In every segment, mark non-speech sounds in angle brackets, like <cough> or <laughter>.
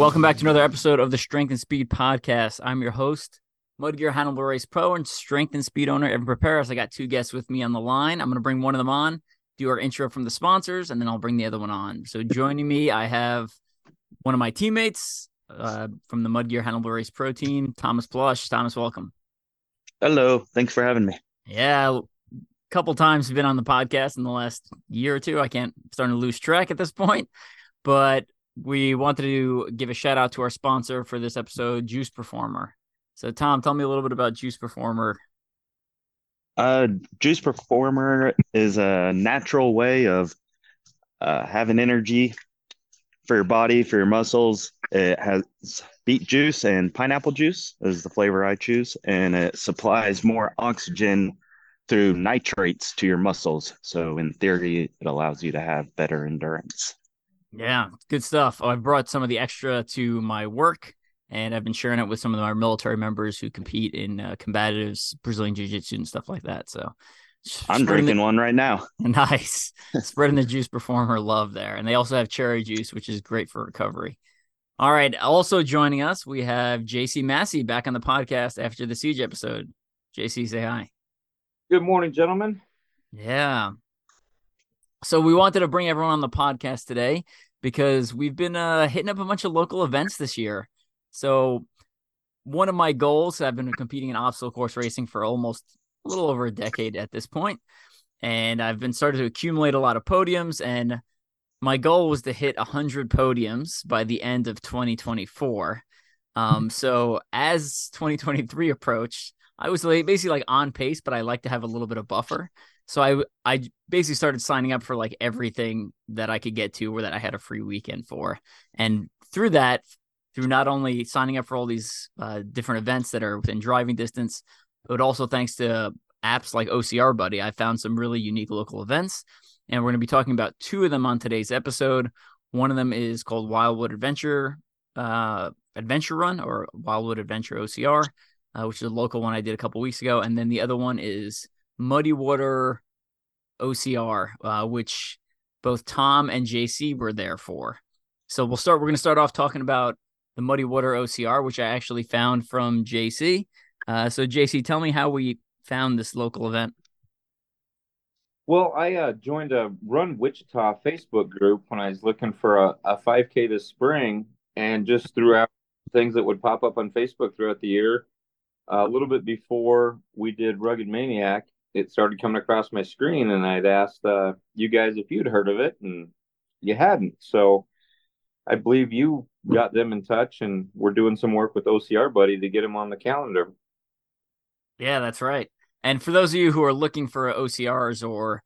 Welcome back to another episode of the Strength and Speed Podcast. I'm your host, Mudgear Hannibal Race Pro and Strength and Speed owner Evan Perperis. I got two guests with me on the line. I'm going to bring one of them on, do our intro from the sponsors, and then I'll bring the other one on. So joining me, I have one of my teammates uh, from the Mudgear Hannibal Race Pro team, Thomas Plush. Thomas, welcome. Hello. Thanks for having me. Yeah, a couple times been on the podcast in the last year or two. I can't starting to lose track at this point, but we wanted to give a shout out to our sponsor for this episode, Juice Performer. So, Tom, tell me a little bit about Juice Performer. Uh, Juice Performer is a natural way of uh, having energy for your body, for your muscles. It has beet juice and pineapple juice is the flavor I choose, and it supplies more oxygen through nitrates to your muscles. So, in theory, it allows you to have better endurance. Yeah, good stuff. Oh, I've brought some of the extra to my work, and I've been sharing it with some of our military members who compete in uh, combatives, Brazilian Jiu Jitsu, and stuff like that. So I'm drinking the, one right now. <laughs> Nice. <laughs> spreading the juice performer love there. And they also have cherry juice, which is great for recovery. All right. Also joining us, we have JC Massie back on the podcast after the Siege episode. JC, say hi. Good morning, gentlemen. Yeah. So we wanted to bring everyone on the podcast today because we've been uh, hitting up a bunch of local events this year. So one of my goals, I've been competing in obstacle course racing for almost a little over a decade at this point, and I've been starting to accumulate a lot of podiums. And my goal was to hit 100 podiums by the end of 2024. Um, so as 2023 approached, I was basically like on pace, but I like to have a little bit of buffer. So I I basically started signing up for like everything that I could get to or that I had a free weekend for. And through that, through not only signing up for all these uh, different events that are within driving distance, but also thanks to apps like OCR Buddy, I found some really unique local events. And we're going to be talking about two of them on today's episode. One of them is called Wildwood Adventure uh, Adventure Run or Wildwood Adventure OCR, uh, which is a local one I did a couple weeks ago. And then the other one is Muddy Water OCR, uh, which both Tom and JC were there for. So we'll start. We're going to start off talking about the Muddy Water OCR, which I actually found from JC. Uh, so JC, tell me how we found this local event. Well, I uh, joined a Run Wichita Facebook group when I was looking for a, a 5K this spring, and just threw out things that would pop up on Facebook throughout the year. Uh, a little bit before we did Rugged Maniac, it started coming across my screen, and I'd asked uh, you guys if you'd heard of it, and you hadn't. So I believe you got them in touch, and we're doing some work with OCR Buddy to get them on the calendar. Yeah, that's right. And for those of you who are looking for OCRs or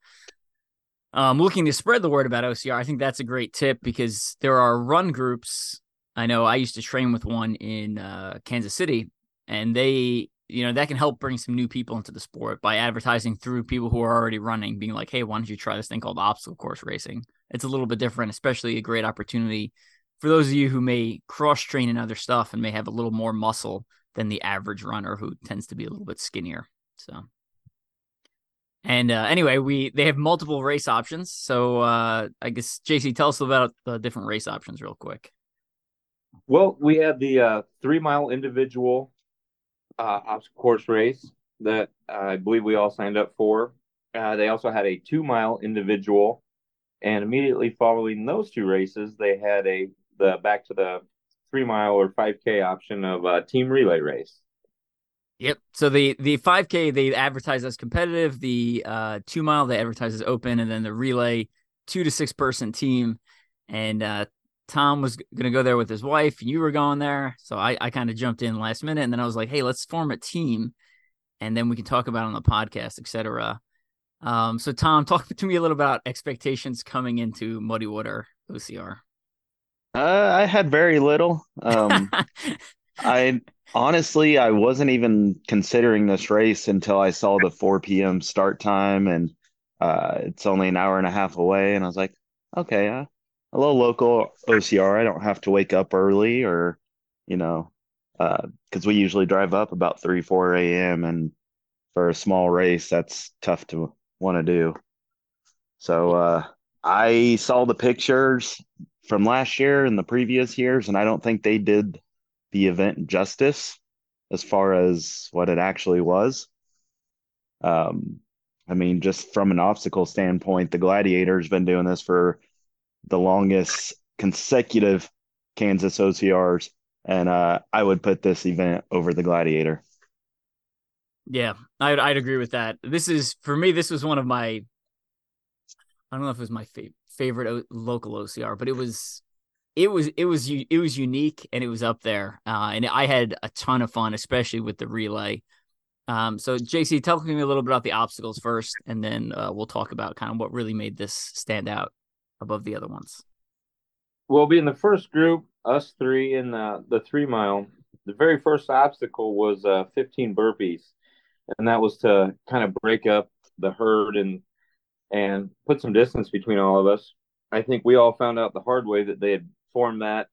um, looking to spread the word about OCR, I think that's a great tip because there are run groups. I know I used to train with one in uh, Kansas City, and they you know that can help bring some new people into the sport by advertising through people who are already running being like hey why don't you try this thing called obstacle course racing? It's a little bit different especially a great opportunity for those of you who may cross train in other stuff and may have a little more muscle than the average runner who tends to be a little bit skinnier so. And uh, anyway we they have multiple race options so uh, i guess jc tell us about the different race options real quick. Well we have the uh, three mile individual uh, obstacle course race that I believe we all signed up for. Uh, they also had a two mile individual, and immediately following those two races, they had a the back to the three mile or five k option of a team relay race. Yep. So the the five k they advertise as competitive. The uh, two mile they advertise as open, and then the relay two to six person team. And uh, Tom was going to go there with his wife. And you were going there. So I, I kind of jumped in last minute. And then I was like, hey, let's form a team and then we can talk about on the podcast, etc. Um, so Tom, <laughs> talk to me a little about expectations coming into Muddy Water OCR. Uh, I had very little. Um, <laughs> I honestly, I wasn't even considering this race until I saw the 4 p.m. start time, and uh, it's only an hour and a half away. And I was like, okay, uh, a little local OCR. I don't have to wake up early or, you know, because uh, we usually drive up about 3, 4 a.m. And for a small race, that's tough to want to do. So uh, I saw the pictures, from last year and the previous years, and I don't think they did the event justice as far as what it actually was. Um, I mean, just from an obstacle standpoint, the Gladiator's been doing this for the longest consecutive Kansas OCRs, and uh, I would put this event over the Gladiator. Yeah, I'd, I'd agree with that. This is for me. This was one of my. I don't know if it was my fa- favorite o- local OCR, but it was, it was, it was, it was unique and it was up there. Uh, and I had a ton of fun, especially with the relay. Um, so JC, tell me a little bit about the obstacles first, and then uh, we'll talk about kind of what really made this stand out above the other ones. We'll be in the first group, us three in the, the three mile. The very first obstacle was uh, 15 burpees, and that was to kind of break up the herd and and put some distance between all of us. I think we all found out the hard way that they had formed that,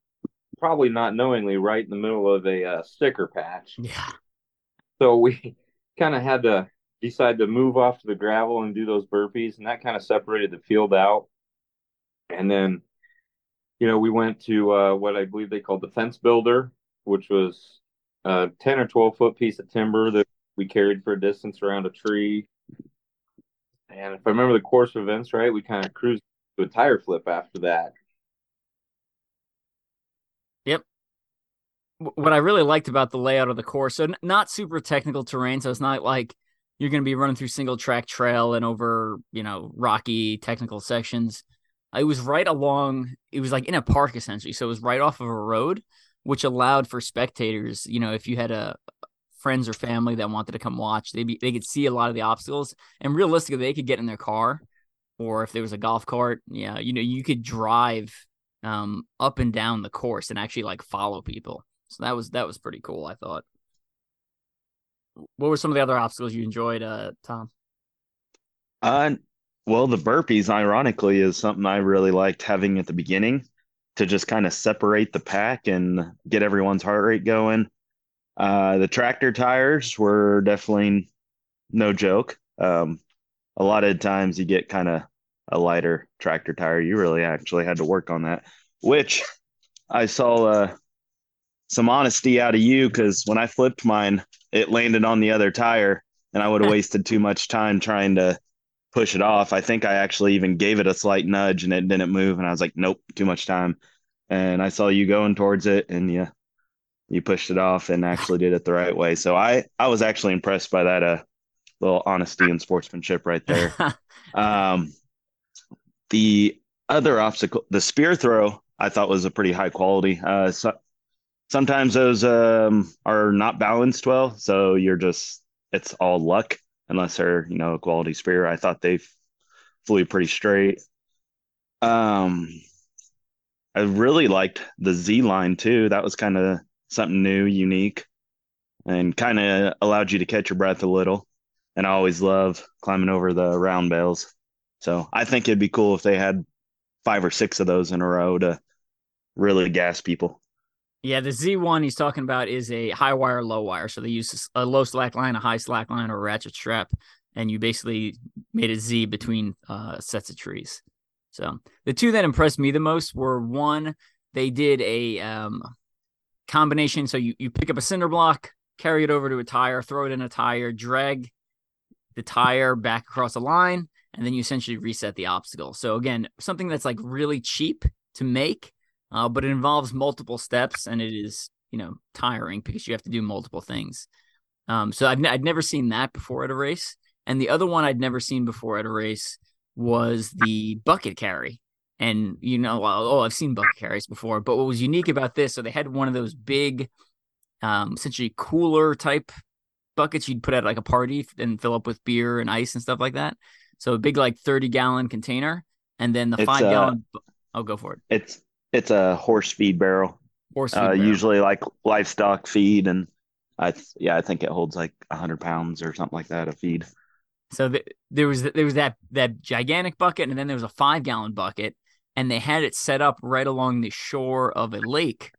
probably not knowingly, right in the middle of a uh, sticker patch. Yeah. So we <laughs> kind of had to decide to move off to the gravel and do those burpees, and that kind of separated the field out. And then, you know, we went to uh, what I believe they called the fence builder, which was a 10 or 12 foot piece of timber that we carried for a distance around a tree. And if I remember the course of events right, we kind of cruised to a tire flip after that. Yep. What I really liked about the layout of the course, so not super technical terrain, so it's not like you're going to be running through single track trail and over, you know, rocky technical sections. It was right along, it was like in a park essentially. So it was right off of a road, which allowed for spectators, you know, if you had a friends or family that wanted to come watch, they they could see a lot of the obstacles and realistically they could get in their car or if there was a golf cart, yeah, you know, you could drive um up and down the course and actually like follow people. So that was that was pretty cool, I thought. What were some of the other obstacles you enjoyed, uh, Tom? Uh, well, the burpees, ironically, is something I really liked having at the beginning to just kind of separate the pack and get everyone's heart rate going. Uh, the tractor tires were definitely no joke. Um, a lot of times you get kind of a lighter tractor tire. You really actually had to work on that, which I saw uh, some honesty out of you because when I flipped mine, it landed on the other tire and I would have <laughs> wasted too much time trying to push it off. I think I actually even gave it a slight nudge and it didn't move. And I was like, nope, too much time. And I saw you going towards it and you you pushed it off and actually did it the right way. So I I was actually impressed by that uh little honesty and sportsmanship right there. <laughs> um the other obstacle, the spear throw, I thought was a pretty high quality. Uh so, sometimes those um are not balanced well, so you're just it's all luck unless they're you know a quality spear. I thought they flew pretty straight. Um, I really liked the Z line too. That was kind of something new, unique, and kind of allowed you to catch your breath a little. And I always love climbing over the round bales. So I think it'd be cool if they had five or six of those in a row to really gas people. Yeah, the Z line he's talking about is a high wire, low wire. So they use a low slack line, a high slack line, or a ratchet strap, and you basically made a Z between uh, sets of trees. So the two that impressed me the most were one, they did a um, combination. So you, you pick up a cinder block, carry it over to a tire, throw it in a tire, drag the tire back across a line, and then you essentially reset the obstacle. So again, something that's like really cheap to make uh, but it involves multiple steps and it is you know tiring because you have to do multiple things. Um, so I'd, n- I'd never seen that before at a race, and the other one I'd never seen before at a race was the bucket carry. And you know, oh, I've seen bucket carries before, but what was unique about this, so they had one of those big, um, essentially cooler type buckets you'd put at like a party and fill up with beer and ice and stuff like that. So a big like thirty gallon container, and then the It's, five uh, gallon. I'll go for it. It's it's a horse feed barrel, Horse feed uh, barrel. usually like livestock feed, and I th- yeah I think it holds like hundred pounds or something like that of feed. So th- there was there was that that gigantic bucket, and then there was a five gallon bucket, and they had it set up right along the shore of a lake,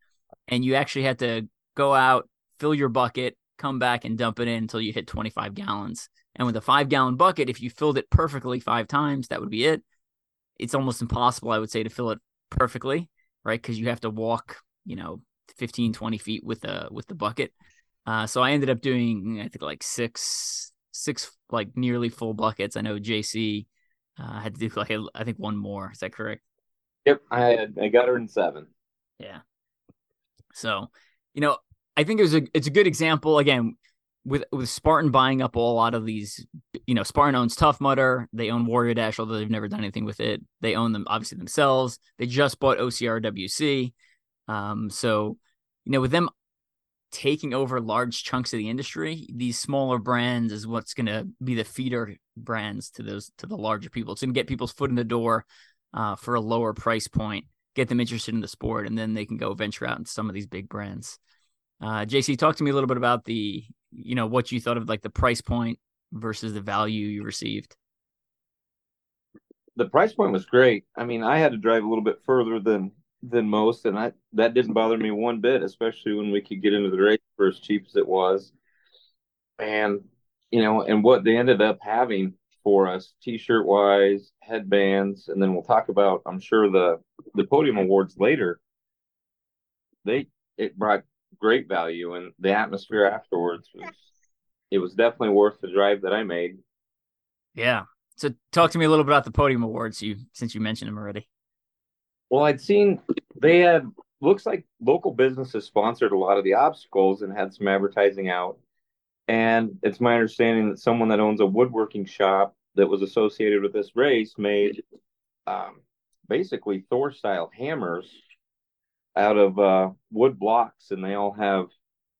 and you actually had to go out, fill your bucket, come back, and dump it in until you hit twenty five gallons. And with a five gallon bucket, if you filled it perfectly five times, that would be it. It's almost impossible, I would say, to fill it perfectly. Right? Because you have to walk, you know, 15, 20 feet with the with the bucket. Uh, so I ended up doing I think like six six like nearly full buckets. I know JC uh, had to do <laughs> like a, I think one more. Is that correct? Yep, I had, I got her in seven. Yeah. So, you know, I think it was a it's a good example again with with Spartan buying up a lot of these. You know, Spartan owns Tough Mudder. They own Warrior Dash, although they've never done anything with it. They own them obviously themselves. They just bought OCRWC. Um, so you know, with them taking over large chunks of the industry, these smaller brands is what's going to be the feeder brands to those to the larger people. It's going to get people's foot in the door uh, for a lower price point, get them interested in the sport, and then they can go venture out into some of these big brands. Uh, JC, talk to me a little bit about the, you know, what you thought of like the price point versus the value you received. The price point was great. I mean, I had to drive a little bit further than than most, and I that didn't bother me one bit, especially when we could get into the race for as cheap as it was. And you know, and what they ended up having for us, t-shirt wise, headbands, and then we'll talk about, I'm sure the the podium awards later. They it brought great value, and the atmosphere afterwards was it was definitely worth the drive that I made. Yeah. So talk to me a little bit about the podium awards you since you mentioned them already. Well, I'd seen they had looks like local businesses sponsored a lot of the obstacles and had some advertising out. And it's my understanding that someone that owns a woodworking shop that was associated with this race made um, basically Thor style hammers out of uh, wood blocks, and they all have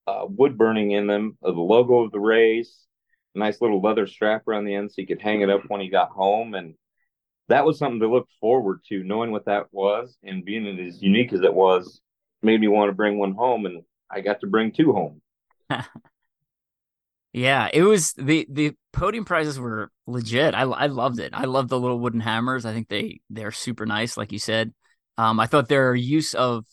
uh, wood burning in them, of the logo of the race, a nice little leather strap around the end so you could hang it up when he got home. And that was something to look forward to. Knowing what that was and being it as unique as it was made me want to bring one home, and I got to bring two home. <laughs> <laughs> yeah, it was the the podium prizes were legit. I I loved it. I love the little wooden hammers. I think they they're super nice, like you said. Um, I thought their use of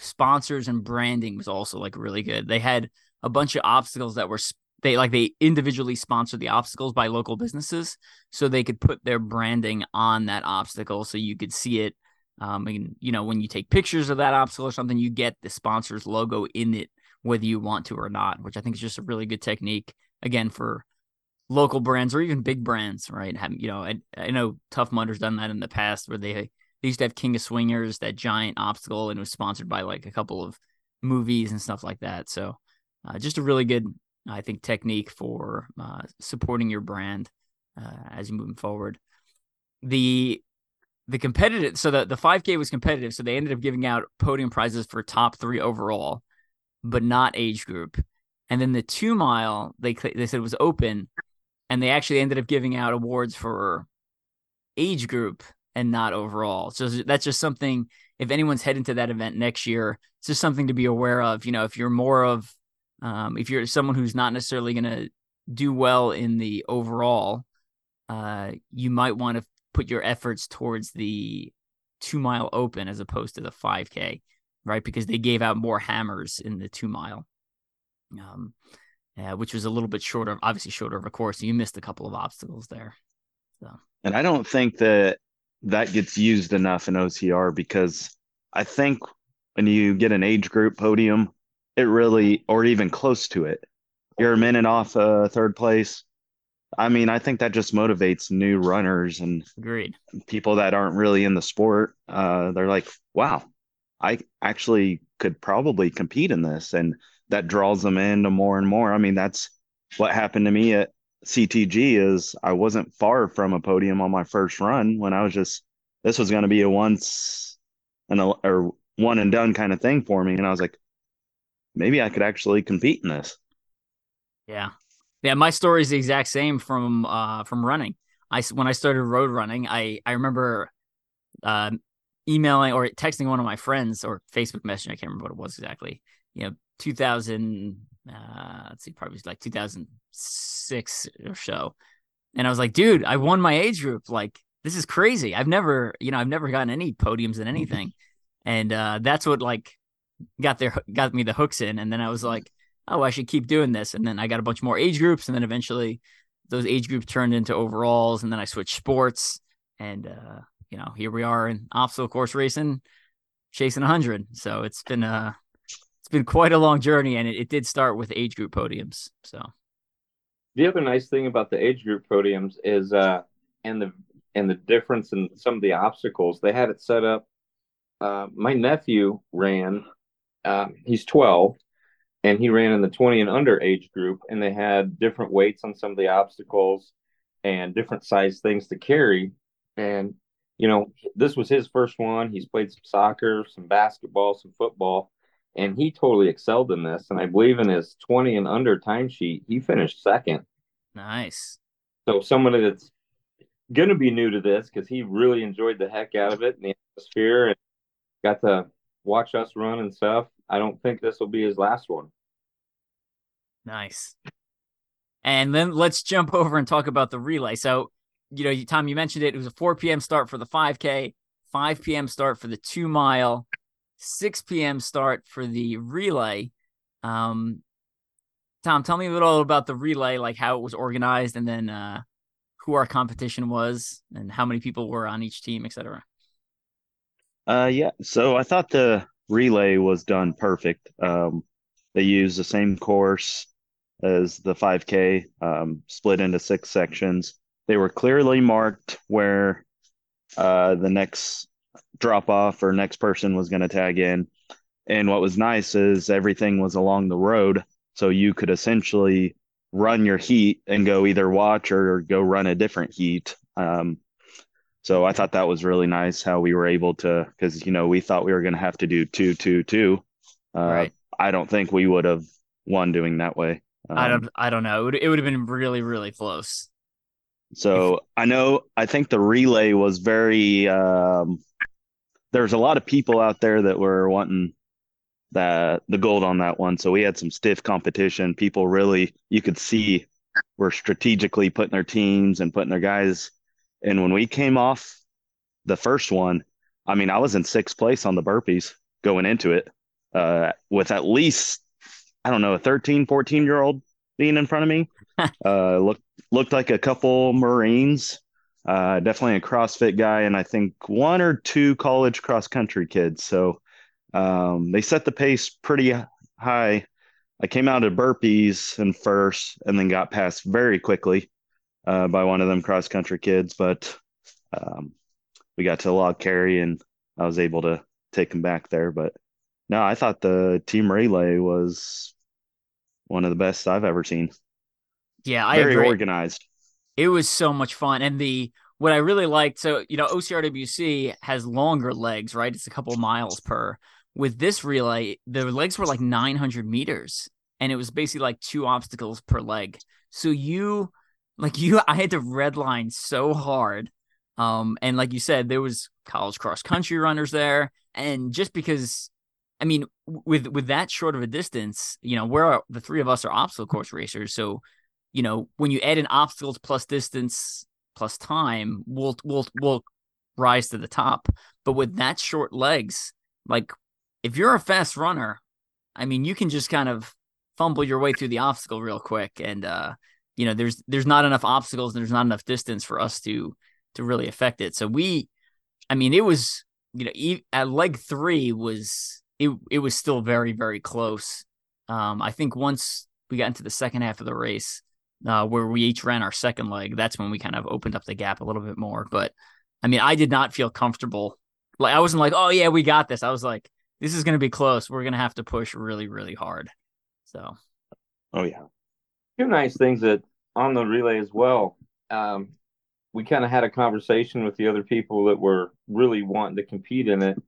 sponsors and branding was also like really good. They had a bunch of obstacles that were they like they individually sponsored the obstacles by local businesses so they could put their branding on that obstacle so you could see it um and you know when you take pictures of that obstacle or something you get the sponsor's logo in it whether you want to or not which i think is just a really good technique again for local brands or even big brands right Have, you know I, I know tough mudder's done that in the past where they they used to have king of swingers that giant obstacle and it was sponsored by like a couple of movies and stuff like that so uh, just a really good I think, technique for uh, supporting your brand uh, as you move forward. The the competitive so the, the 5k was competitive so they ended up giving out podium prizes for top three overall but not age group and then the two mile they they said it was open and they actually ended up giving out awards for age group and not overall so that's just something if anyone's heading to that event next year it's just something to be aware of you know if you're more of um, if you're someone who's not necessarily going to do well in the overall, uh, you might want to put your efforts towards the two mile open as opposed to the 5K, right? Because they gave out more hammers in the two mile, um, which was a little bit shorter, obviously shorter of a course. So you missed a couple of obstacles there. So, and I don't think that that gets used enough in OCR because I think when you get an age group podium, it really, or even close to it. You're a minute off uh, third place. I mean, I think that just motivates new runners and agreed people that aren't really in the sport. Uh, they're like, wow, I actually could probably compete in this, and that draws them into more and more. I mean, that's what happened to me at CTG. Is I wasn't far from a podium on my first run when I was just this was going to be a once and a or one and done kind of thing for me, and I was like, maybe I could actually compete in this. Yeah. Yeah, my story is the exact same from uh from running. I when I started road running, I I remember uh, emailing or texting one of my friends or Facebook Messenger. I can't remember what it was exactly. You know, 2000. Uh, let's see, probably like 2006 or so. And I was like, dude, I won my age group. Like, this is crazy. I've never, you know, I've never gotten any podiums in anything. <laughs> And uh, that's what like got there, got me the hooks in, and then I was like, oh, I should keep doing this, and then I got a bunch more age groups, and then eventually those age groups turned into overalls, and then I switched sports, and uh, you know, here we are in obstacle course racing, chasing 100. So it's been uh been quite a long journey, and it, it did start with age group podiums. So the other nice thing about the age group podiums is uh and the and the difference in some of the obstacles they had it set up. Uh, my nephew ran. Uh, he's 12 and he ran in the 20 and under age group and they had different weights on some of the obstacles and different size things to carry and you know, this was his first one. He's played some soccer, some basketball, some football, and he totally excelled in this. And I believe in his 20 and under timesheet, he finished second. Nice. So somebody that's going to be new to this because he really enjoyed the heck out of it and the atmosphere and got to watch us run and stuff. I don't think this will be his last one. Nice. And then let's jump over and talk about the relay. So you know, Tom, you mentioned it. It was a 4 p.m. start for the 5K, 5 p.m. start for the two mile, 6 p.m. start for the relay. Um, Tom, tell me a little about the relay, like how it was organized, and then uh, who our competition was, and how many people were on each team, etc. Uh, yeah. So I thought the relay was done perfect. Um, they used the same course as the 5K, um, split into six sections they were clearly marked where uh, the next drop off or next person was going to tag in. And what was nice is everything was along the road. So you could essentially run your heat and go either watch or go run a different heat. Um, so I thought that was really nice how we were able to, because, you know, we thought we were going to have to do two, two, two. Uh, right. I don't think we would have won doing that way. Um, I don't, I don't know. It would, it would have been really, really close. So I know I think the relay was very um, there's a lot of people out there that were wanting that the gold on that one. So we had some stiff competition. People really you could see were strategically putting their teams and putting their guys. And when we came off the first one, I mean, I was in sixth place on the burpees going into it uh, with at least, I don't know, a 13, 14 year old being in front of me. <laughs> uh, looked looked like a couple Marines. Uh, definitely a CrossFit guy, and I think one or two college cross country kids. So um, they set the pace pretty high. I came out of burpees in first, and then got passed very quickly uh, by one of them cross country kids. But um, we got to log carry, and I was able to take him back there. But no, I thought the team relay was one of the best I've ever seen. Yeah, I very agree. organized. It was so much fun, and the what I really liked. So you know, OCRWC has longer legs, right? It's a couple miles per. With this relay, the legs were like 900 meters, and it was basically like two obstacles per leg. So you, like you, I had to redline so hard. Um, and like you said, there was college cross country runners there, and just because I mean, with with that short of a distance, you know, we're the three of us are obstacle course racers, so you know, when you add in obstacles plus distance plus time, we'll we'll we'll rise to the top. But with that short legs, like if you're a fast runner, I mean, you can just kind of fumble your way through the obstacle real quick, and uh, you know, there's there's not enough obstacles, and there's not enough distance for us to to really affect it. So we, I mean, it was you know, at leg three was it it was still very very close. Um, I think once we got into the second half of the race, uh, where we each ran our second leg, that's when we kind of opened up the gap a little bit more. But I mean, I did not feel comfortable. Like I wasn't like, oh yeah, we got this. I was like, this is going to be close. We're going to have to push really, really hard. So, oh yeah, two nice things that on the relay as well. Um, we kind of had a conversation with the other people that were really wanting to compete in it.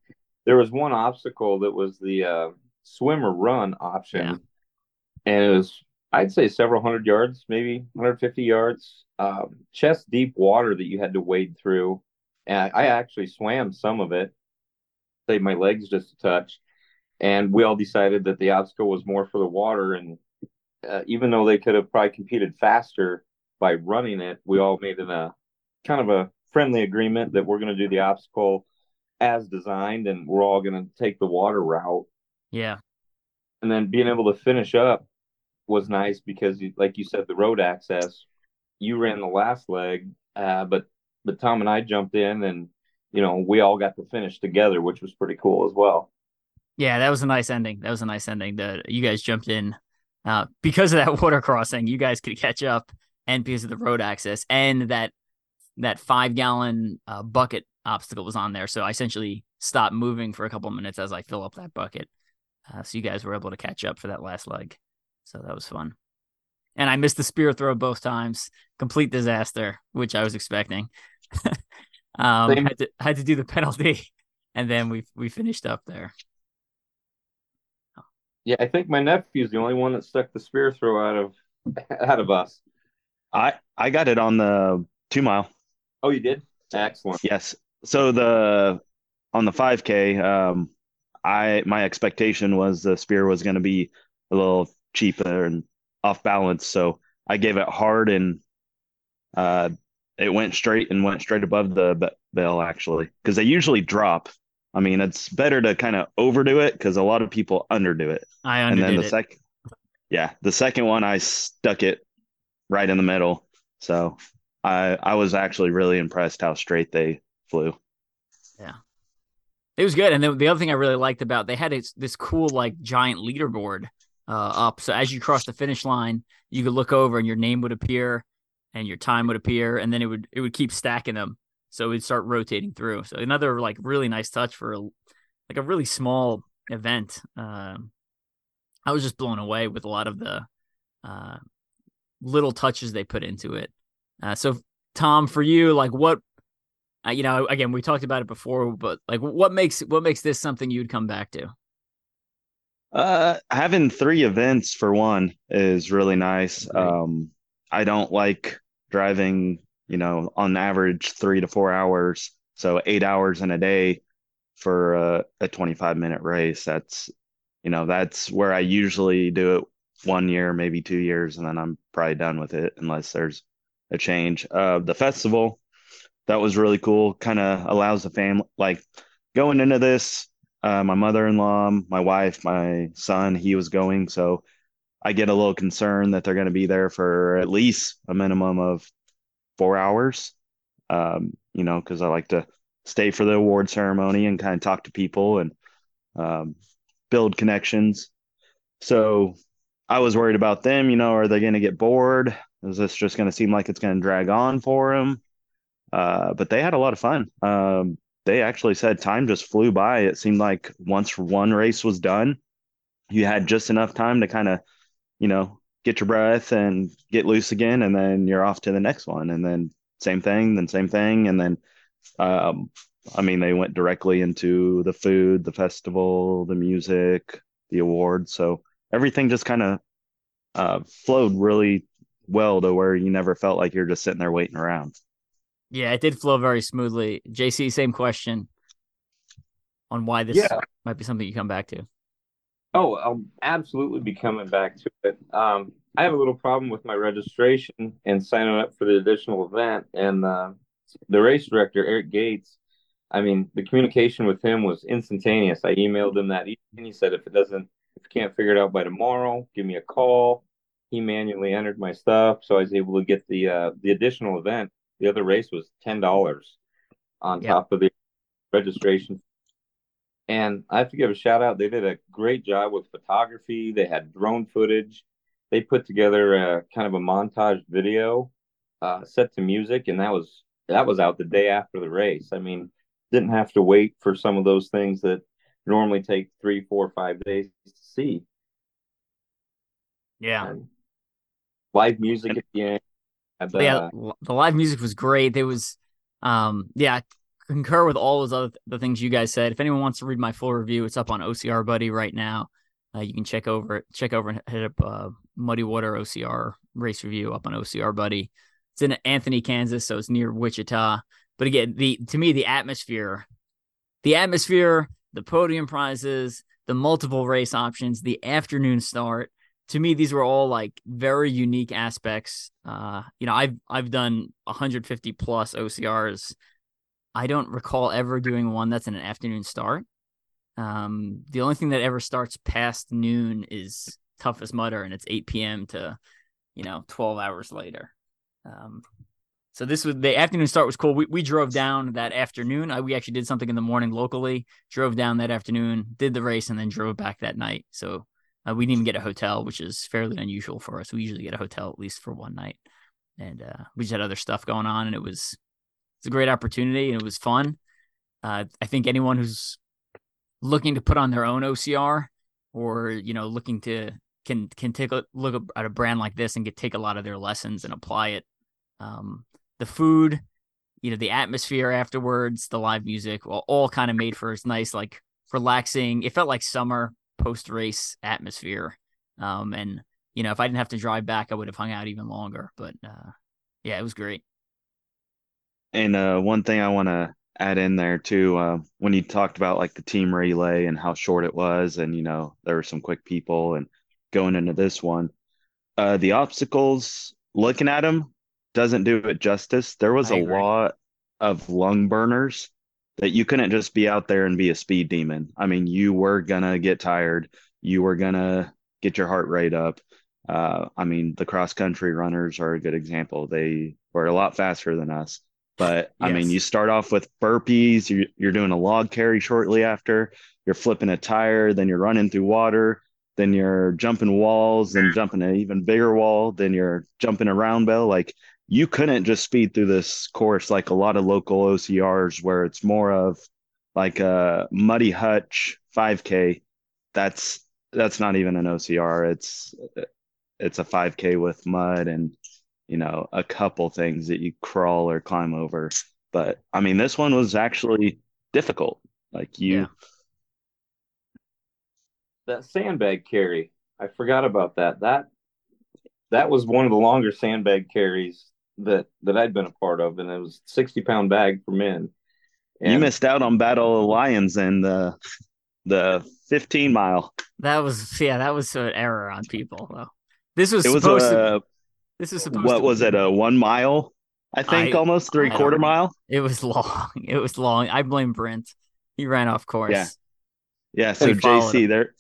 There was one obstacle that was the uh, swim or run option, yeah. and it was I'd say several hundred yards, maybe 150 yards, um, chest deep water that you had to wade through. And I actually swam some of it, saved my legs just a touch. And we all decided that the obstacle was more for the water. And uh, even though they could have probably competed faster by running it, we all made it a kind of a friendly agreement that we're going to do the obstacle as designed and we're all going to take the water route. Yeah. And then being able to finish up was nice because, like you said, the road access. You ran the last leg, uh, but but Tom and I jumped in, and you know, we all got to finish together, which was pretty cool as well. Yeah, that was a nice ending. That was a nice ending. That you guys jumped in uh, because of that <laughs> water crossing. You guys could catch up, and because of the road access, and that that five gallon uh, bucket obstacle was on there. So I essentially stopped moving for a couple minutes as I fill up that bucket. Uh, so you guys were able to catch up for that last leg. So that was fun. And I missed the spear throw both times. Complete disaster, which I was expecting. <laughs> um, had to had to do the <laughs> penalty, and then we we finished up there. Yeah, I think my nephew's the only one that stuck the spear throw out of <laughs> out of us. I I got it on the two mile. Oh, you did? Excellent. Yes. So the on the 5K, um, I my expectation was the spear was going to be a little cheaper and off balance, so I gave it hard and uh, it went straight and went straight above the bell actually because they usually drop. I mean, it's better to kind of overdo it because a lot of people underdo it. I underdid and then the second, yeah, the second one I stuck it right in the middle, so I I was actually really impressed how straight they flew. Yeah. It was good. And the, the other thing I really liked about they had this, this cool like giant leaderboard uh, up. So as you cross the finish line, you could look over and your name would appear and your time would appear and then it would it would keep stacking them. So it'd start rotating through. So another like really nice touch for a, like a really small event. Um, I was just blown away with a lot of the uh, little touches they put into it. Uh, so Tom, for you, like what uh, you know, again, we talked about it before, but like, what makes what makes this something you'd come back to? Uh, having three events for one is really nice. Um, I don't like driving, you know, on average three to four hours, so eight hours in a day for a, a 25 minute race. That's, you know, that's where I usually do it one year, maybe two years, and then I'm probably done with it unless there's a change. Uh, the festival that was really cool. Kind of allows the family, like going into this, uh, my mother in law, my wife, my son, he was going. So I get a little concerned that they're going to be there for at least a minimum of four hours. Um, you know, because I like to stay for the award ceremony and kind of talk to people and um, build connections. So I was worried about them. You know, are they going to get bored? Is this just going to seem like it's going to drag on for them? Uh, but they had a lot of fun. Um, they actually said time just flew by. It seemed like once one race was done, you had just enough time to kind of, you know, get your breath and get loose again, and then you're off to the next one. And then same thing, then same thing, and then, um, I mean, they went directly into the food, the festival, the music, the awards. So everything just kind of uh, flowed really well to where you never felt like you're just sitting there waiting around. Yeah, it did flow very smoothly. JC, same question on why this yeah. might be something you come back to. Oh, I'll absolutely be coming back to it. Um, I have a little problem with my registration and signing up for the additional event. And uh, the race director, Eric Gates, I mean, the communication with him was instantaneous. I emailed him that evening. He said, if it doesn't, if you can't figure it out by tomorrow, give me a call. He manually entered my stuff, so I was able to get the uh, the additional event the other race was ten dollars on top of the registration. And I have to give a shout out. They did a great job with photography. They had drone footage. They put together a kind of a montage video uh, set to music, and that was that was out the day after the race. I mean, didn't have to wait for some of those things that normally take three, four, five days to see. Yeah. And live music at the end the, yeah, the live music was great. There was, um, yeah, I concur with all those other the things you guys said. If anyone wants to read my full review, it's up on OCR Buddy right now. Uh, you can check over it, check over and hit up uh, Muddy Water OCR race review up on OCR Buddy. It's in Anthony, Kansas, so it's near Wichita. But again, the to me the atmosphere, the atmosphere, the podium prizes, the multiple race options, the afternoon start to me these were all like very unique aspects uh you know i've i've done 150 plus ocrs i don't recall ever doing one that's in an afternoon start um the only thing that ever starts past noon is toughest mudder and it's 8 p.m to you know 12 hours later um so this was the afternoon start was cool. We we drove down that afternoon. I, we actually did something in the morning locally. Drove down that afternoon, did the race, and then drove back that night. So uh, we didn't even get a hotel, which is fairly unusual for us. We usually get a hotel at least for one night, and uh, we just had other stuff going on, and it was it's a great opportunity, and it was fun. Uh, I think anyone who's looking to put on their own OCR or you know looking to can can take a look at a brand like this and get take a lot of their lessons and apply it. Um, the food, you know, the atmosphere afterwards, the live music, all, all kind of made for this nice, like relaxing. It felt like summer post race atmosphere. Um, and you know, if I didn't have to drive back, I would have hung out even longer. But uh, yeah, it was great. And uh, one thing I want to add in there too, uh, when you talked about like the team relay and how short it was, and you know there were some quick people, and going into this one, uh, the obstacles, looking at them, doesn't do it justice. There was I a agree. lot of lung burners that you couldn't just be out there and be a speed demon. I mean, you were gonna get tired. You were gonna get your heart rate up. Uh, I mean, the cross country runners are a good example. They were a lot faster than us. But I mean, you start off with burpees, you're, you're doing a log carry shortly after, you're flipping a tire, then you're running through water, then you're jumping walls, then jumping an even bigger wall, then you're jumping a round bell. Like you couldn't just speed through this course like a lot of local OCRs where it's more of like a muddy hutch 5K. That's that's not even an OCR. It's it's a 5K with mud and you know a couple things that you crawl or climb over. But I mean, this one was actually difficult. Like you, Yeah. That sandbag carry, I forgot about that. That that was one of the longer sandbag carries that that I'd been a part of, and it was 60 pound bag for men. you missed out on Battle of Lions and the the 15 mile. That was yeah, that was an error on people though. This was It was supposed to. a This is supposed what to. was it a one mile? I think I- almost three I quarter mile. It was long. It was long. I blame Brent. He ran off course. Yeah. Yeah, so We followed JC there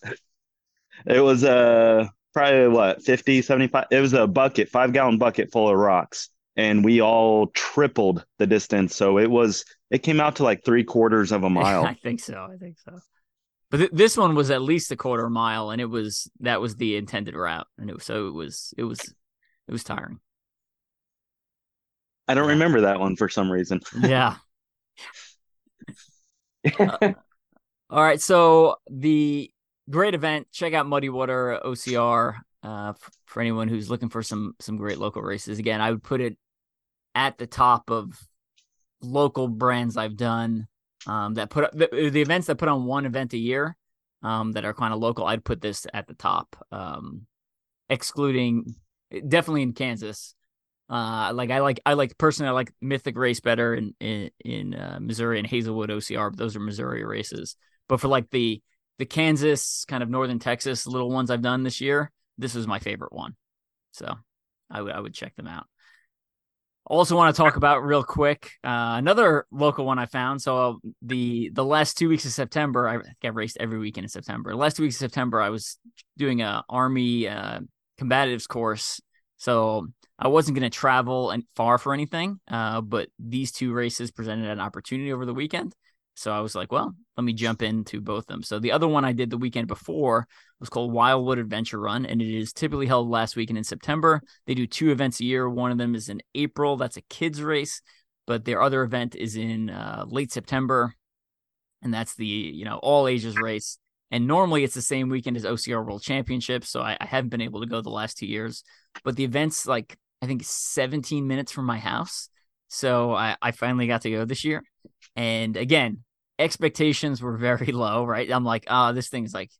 it was uh probably what 50 75 it was a bucket 5 gallon bucket full of rocks and we all tripled the distance so it was it came out to like three quarters of a <laughs> mile I think so. I think so. But th- this one was at least a quarter mile, and it was that was the intended route, and it was, so it was it was it was tiring. I don't Yeah. remember that one for some reason Yeah. <laughs> Uh, all right. So the great event. Check out Muddy Water OCR uh, f- for anyone who's looking for some some great local races. Again, I would put it at the top of local brands I've done um, that put the, the events that put on one event a year um, that are kind of local. I'd put this at the top, um, excluding definitely in Kansas. Uh, like I like I like personally I like Mythic Race better in in, in uh, Missouri and Hazelwood OCR. But those are Missouri races. But for like the the Kansas kind of northern Texas little ones I've done this year, this is my favorite one. So I would I would check them out. Also want to talk about real quick uh, another local one I found. So the the last two weeks of September, I think I raced every weekend in September. The last two weeks of September, I was doing a Army uh, combatives course. So I wasn't going to travel and far for anything, uh, but these two races presented an opportunity over the weekend. So I was like, well, let me jump into both of them. So the other one I did the weekend before was called Wildwood Adventure Run, and it is typically held last weekend in September. They do two events a year. One of them is in April. That's a kids race, but their other event is in uh, late September, and that's the you know all ages race. And normally it's the same weekend as OCR World Championships, so I, I haven't been able to go the last two years. But the event's like I think 17 minutes from my house, so I, I finally got to go this year. And again, expectations were <laughs> very low, right? I'm like, oh, this thing's like,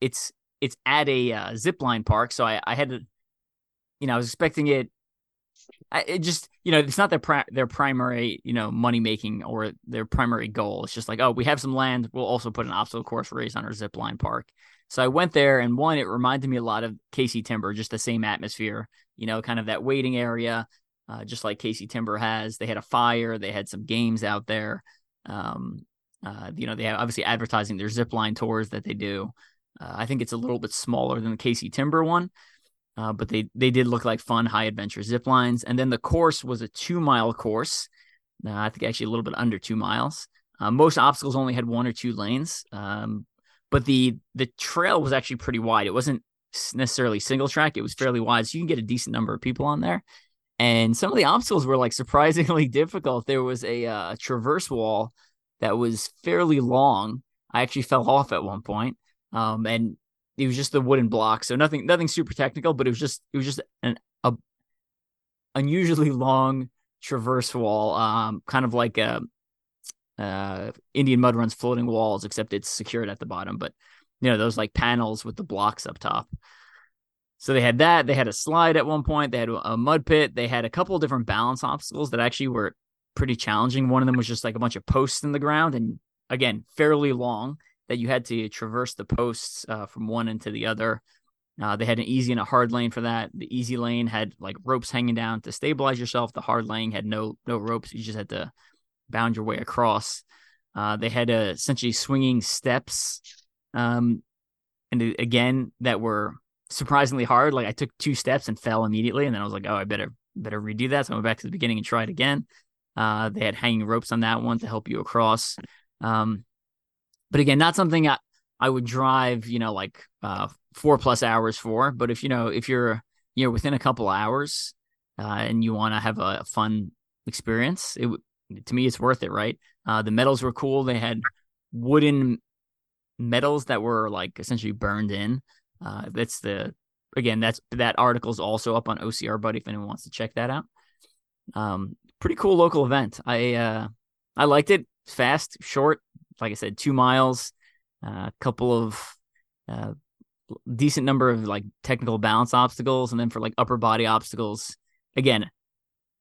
it's it's at a uh, zip line park, so I I had to, you know, I was expecting it. I, it just you know it's not their pri- their primary you know money making or their primary goal. It's just like oh we have some land, we'll also put an obstacle course race on our zip line park. So I went there, and one it reminded me a lot of Casey Timber, just the same atmosphere, you know, kind of that waiting area, uh, just like Casey Timber has. They had a fire, they had some games out there. Um, uh, you know, they have obviously advertising their zip line tours that they do. Uh, I think it's a little bit smaller than the Casey Timber one, uh, but they they did look like fun high adventure zip lines. And then the course was a two mile course. Uh, I think actually a little bit under two miles. Uh, most obstacles only had one or two lanes, um, but the the trail was actually pretty wide. It wasn't necessarily single track; it was fairly wide, so you can get a decent number of people on there. And some of the obstacles were like surprisingly <laughs> difficult. There was a uh, traverse wall that was fairly long. I actually fell off at one point, um, and it was just the wooden block, so nothing nothing super technical, but it was just it was just an a unusually long traverse wall, um, kind of like a uh, Indian mud runs floating walls, except it's secured at the bottom. But you know those like panels with the blocks up top. So they had that. They had a slide at one point. They had a mud pit. They had a couple of different balance obstacles that actually were pretty challenging. One of them was just like a bunch of posts in the ground, and again, fairly long that you had to traverse the posts uh, from one end to the other. Uh, they had an easy and a hard lane for that. The easy lane had like ropes hanging down to stabilize yourself. The hard lane had no no ropes. You just had to bound your way across. Uh, they had uh, essentially swinging steps, um, and again that were surprisingly hard. Like I took two steps and fell immediately, and then I was like, "Oh, I better better redo that." So I went back to the beginning and tried again. Uh, they had hanging ropes on that one to help you across. Um, but again, not something I, I would drive, you know, like uh, four plus hours for. But if you know, if you're you know within a couple hours uh, and you want to have a fun experience, it to me it's worth it, right? Uh, the medals were cool. They had wooden medals that were like essentially burned in. Uh, that's the again that's that article's also up on OCR Buddy if anyone wants to check that out. Um, pretty cool local event. I uh, I liked it. Fast, short, like I said, two miles, a uh, couple of uh, decent number of like technical balance obstacles, and then for like upper body obstacles, again,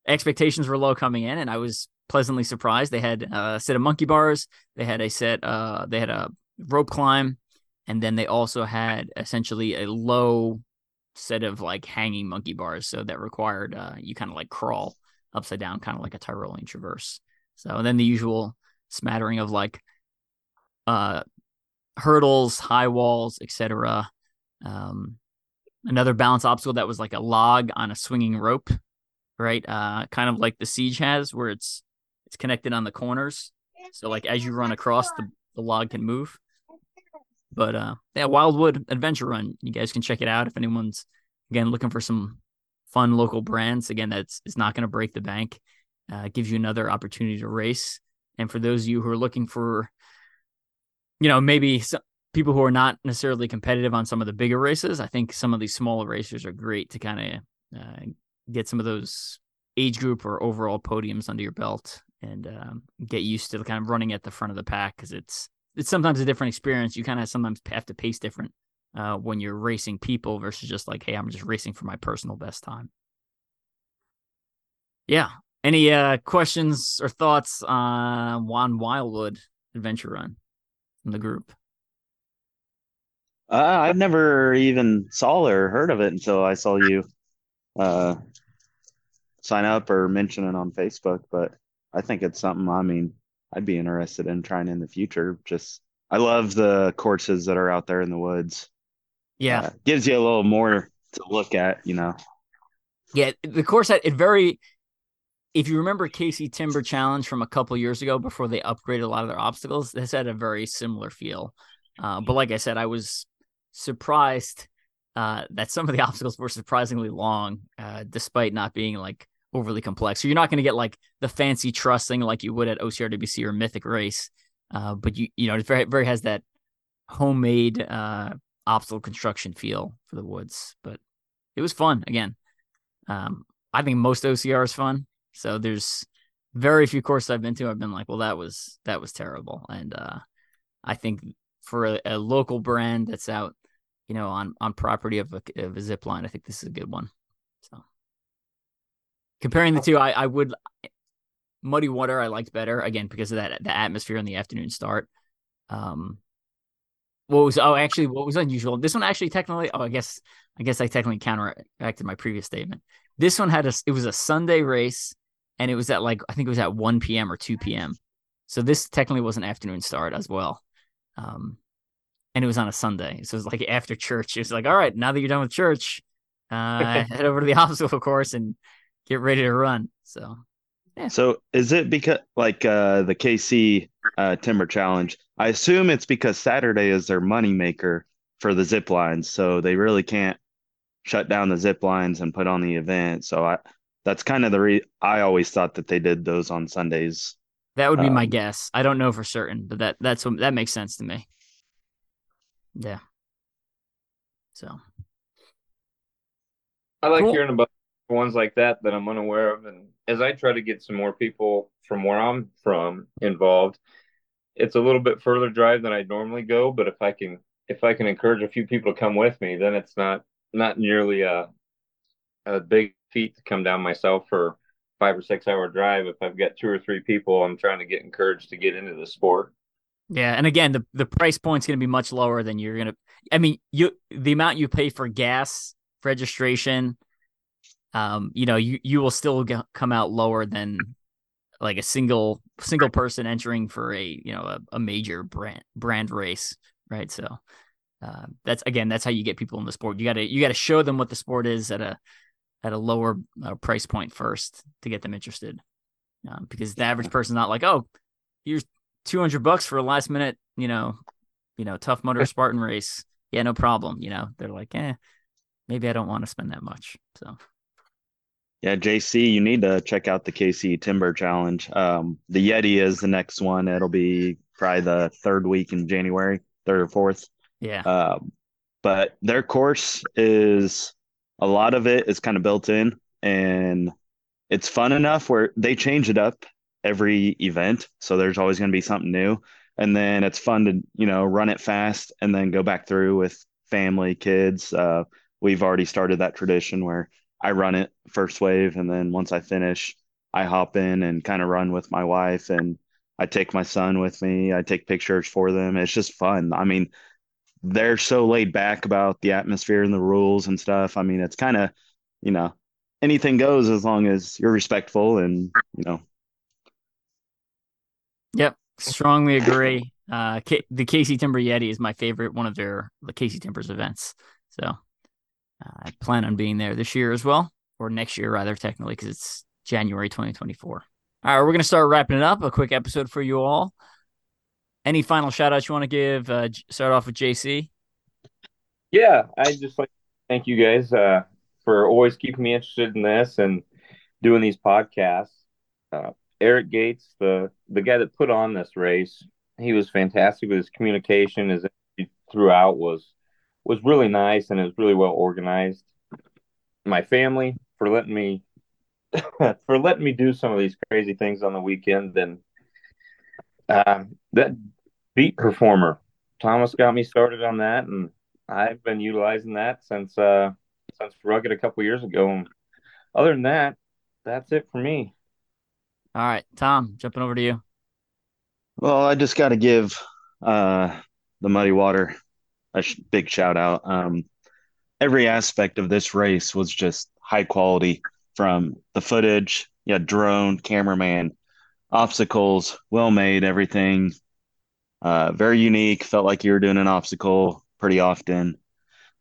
expectations were low coming in, and I was pleasantly surprised. They had a set of monkey bars, they had a set, uh, they had a rope climb, and then they also had essentially a low set of like hanging monkey bars, so that required uh, you kind of like crawl upside down, kind of like a Tyrolean traverse. So and then the usual smattering of like uh, hurdles, high walls, etc. Um, another balance obstacle that was like a log on a swinging rope, right? Uh, kind of like the siege has, where it's it's connected on the corners. So like as you run across, the, the log can move. But uh, yeah, Wildwood Adventure Run. You guys can check it out if anyone's again looking for some fun local brands. Again, that's is not going to break the bank. Uh, gives you another opportunity to race. And for those of you who are looking for you know, maybe some people who are not necessarily competitive on some of the bigger races, I think some of these smaller racers are great to kind of uh, get some of those age group or overall podiums under your belt and um, get used to kind of running at the front of the pack because it's it's sometimes a different experience. You kind of sometimes have to pace different uh, when you're racing people versus just like, hey, I'm just racing for my personal best time. Yeah. Any uh, questions or thoughts on Juan Wildwood Adventure Run? from the group? Uh, I've never even saw or heard of it until I saw you uh, sign up or mention it on Facebook. But I think it's something. I mean, I'd be interested in trying in the future. Just I love the courses that are out there in the woods. Yeah, uh, gives you a little more to look at. You know. Yeah, the course it very if you remember KC Timber Challenge from a couple years ago before they upgraded a lot of their obstacles, this had a very similar feel. Uh, but like I said, I was surprised uh, that some of the <laughs> obstacles were surprisingly long, uh, despite not being like overly complex. So you're not going to get like the fancy trussing like you would at OCRWC or Mythic Race, uh, but you you know it very very has that homemade uh, obstacle construction feel for the woods. But it was fun again. Um, I think most OCR is fun. So there's very few courses I've been to. I've been like, well, that was that was terrible. And uh, I think for a, a, local brand that's out, you know, on on property of a, of a zip line, I think this is a good one. So comparing the two, I, I would muddy water I liked better again because of that the atmosphere in the afternoon start. Um, what was oh actually what was unusual? This one actually technically oh I guess I guess I technically counteracted my previous statement. This one had a it was a Sunday race and it was at like I think it was at 1 p.m. or 2 p.m. So this technically was an afternoon start as well. Um, and it was on a Sunday. So it was like after church. It was like, all right, now that you're done with church, uh, <laughs> head over to the <laughs> obstacle course and get ready to run. So, yeah. So is it because like uh, the KC uh, Timber Challenge? I assume it's because Saturday is their money maker for the zip lines, so they really can't shut down the zip lines and put on the event. So I that's kind of the re I always thought that they did those on Sundays. That would be um, my guess. I don't know for certain, but that that's what that makes sense to me. Yeah. So I like cool. hearing about ones like that that I'm unaware of, and as I try to get some more people from where I'm from involved, it's a little bit further drive than I normally go. But if I can if I can encourage a few people to come with me, then it's not not nearly a a big feat to come down myself for five or six hour drive. If I've got two or three people, I'm trying to get encouraged to get into the sport. Yeah, and again, the the price point's going to be much lower than you're going to. I mean, you the amount you pay for gas registration, um, you know, you you will still get, come out lower than like a single single person entering for a you know a, a major brand brand race, right? So uh, that's again that's how you get people in the sport. You got to you got to show them what the sport is at a at a lower uh, price point first to get them interested, um, because the average person's not like, oh, here's 200 bucks for a last minute, you know, you know, tough mudder <laughs> Spartan race. Yeah, no problem. You know, they're like, eh, maybe I don't want to spend that much. So, yeah, JC, you need to check out the KC Timber Challenge. Um, the Yeti is the next one. It'll be probably the third week in January, third or fourth. Yeah. Um, but their course is a lot of it is kind of built in and it's fun enough where they change it up every event. So there's always going to be something new. And then it's fun to, you know, run it fast and then go back through with family, kids. Uh, we've already started that tradition where I run it first wave. And then once I finish, I hop in and kind of run with my wife and I take my son with me. I take pictures for them. It's just fun. I mean, they're so laid back about the atmosphere and the rules and stuff. I mean, it's kind of, you know, anything goes as long as you're respectful and, you know, Yep, strongly agree. Uh, K- the KC Timber Yeti is my favorite one of their the KC Timbers events. So I plan on being there this year as well, or next year rather, technically, because it's January 2024. All right, we're gonna start wrapping it up. A quick episode for you all. Any final shout outs you want to give? Uh, start off with JC. Yeah, I just like to thank you guys uh, for always keeping me interested in this and doing these podcasts. Uh, Eric Gates, the the guy that put on this race, he was fantastic with his communication. His throughout was was really nice and it was really well organized. My family for letting me <laughs> for letting me do some of these crazy things on the weekend. And uh, that Beet Performer, Thomas got me started on that, and I've been utilizing that since uh, since Rugged a couple years ago. And other than that, that's it for me. All right, Tom, jumping over to you. Well, I just got to give uh, the Muddy Water a sh- big shout out. Um, every aspect of this race was just high quality from the footage, yeah, drone, cameraman, obstacles, well made, everything. Uh, very unique. Felt like you were doing an obstacle pretty often.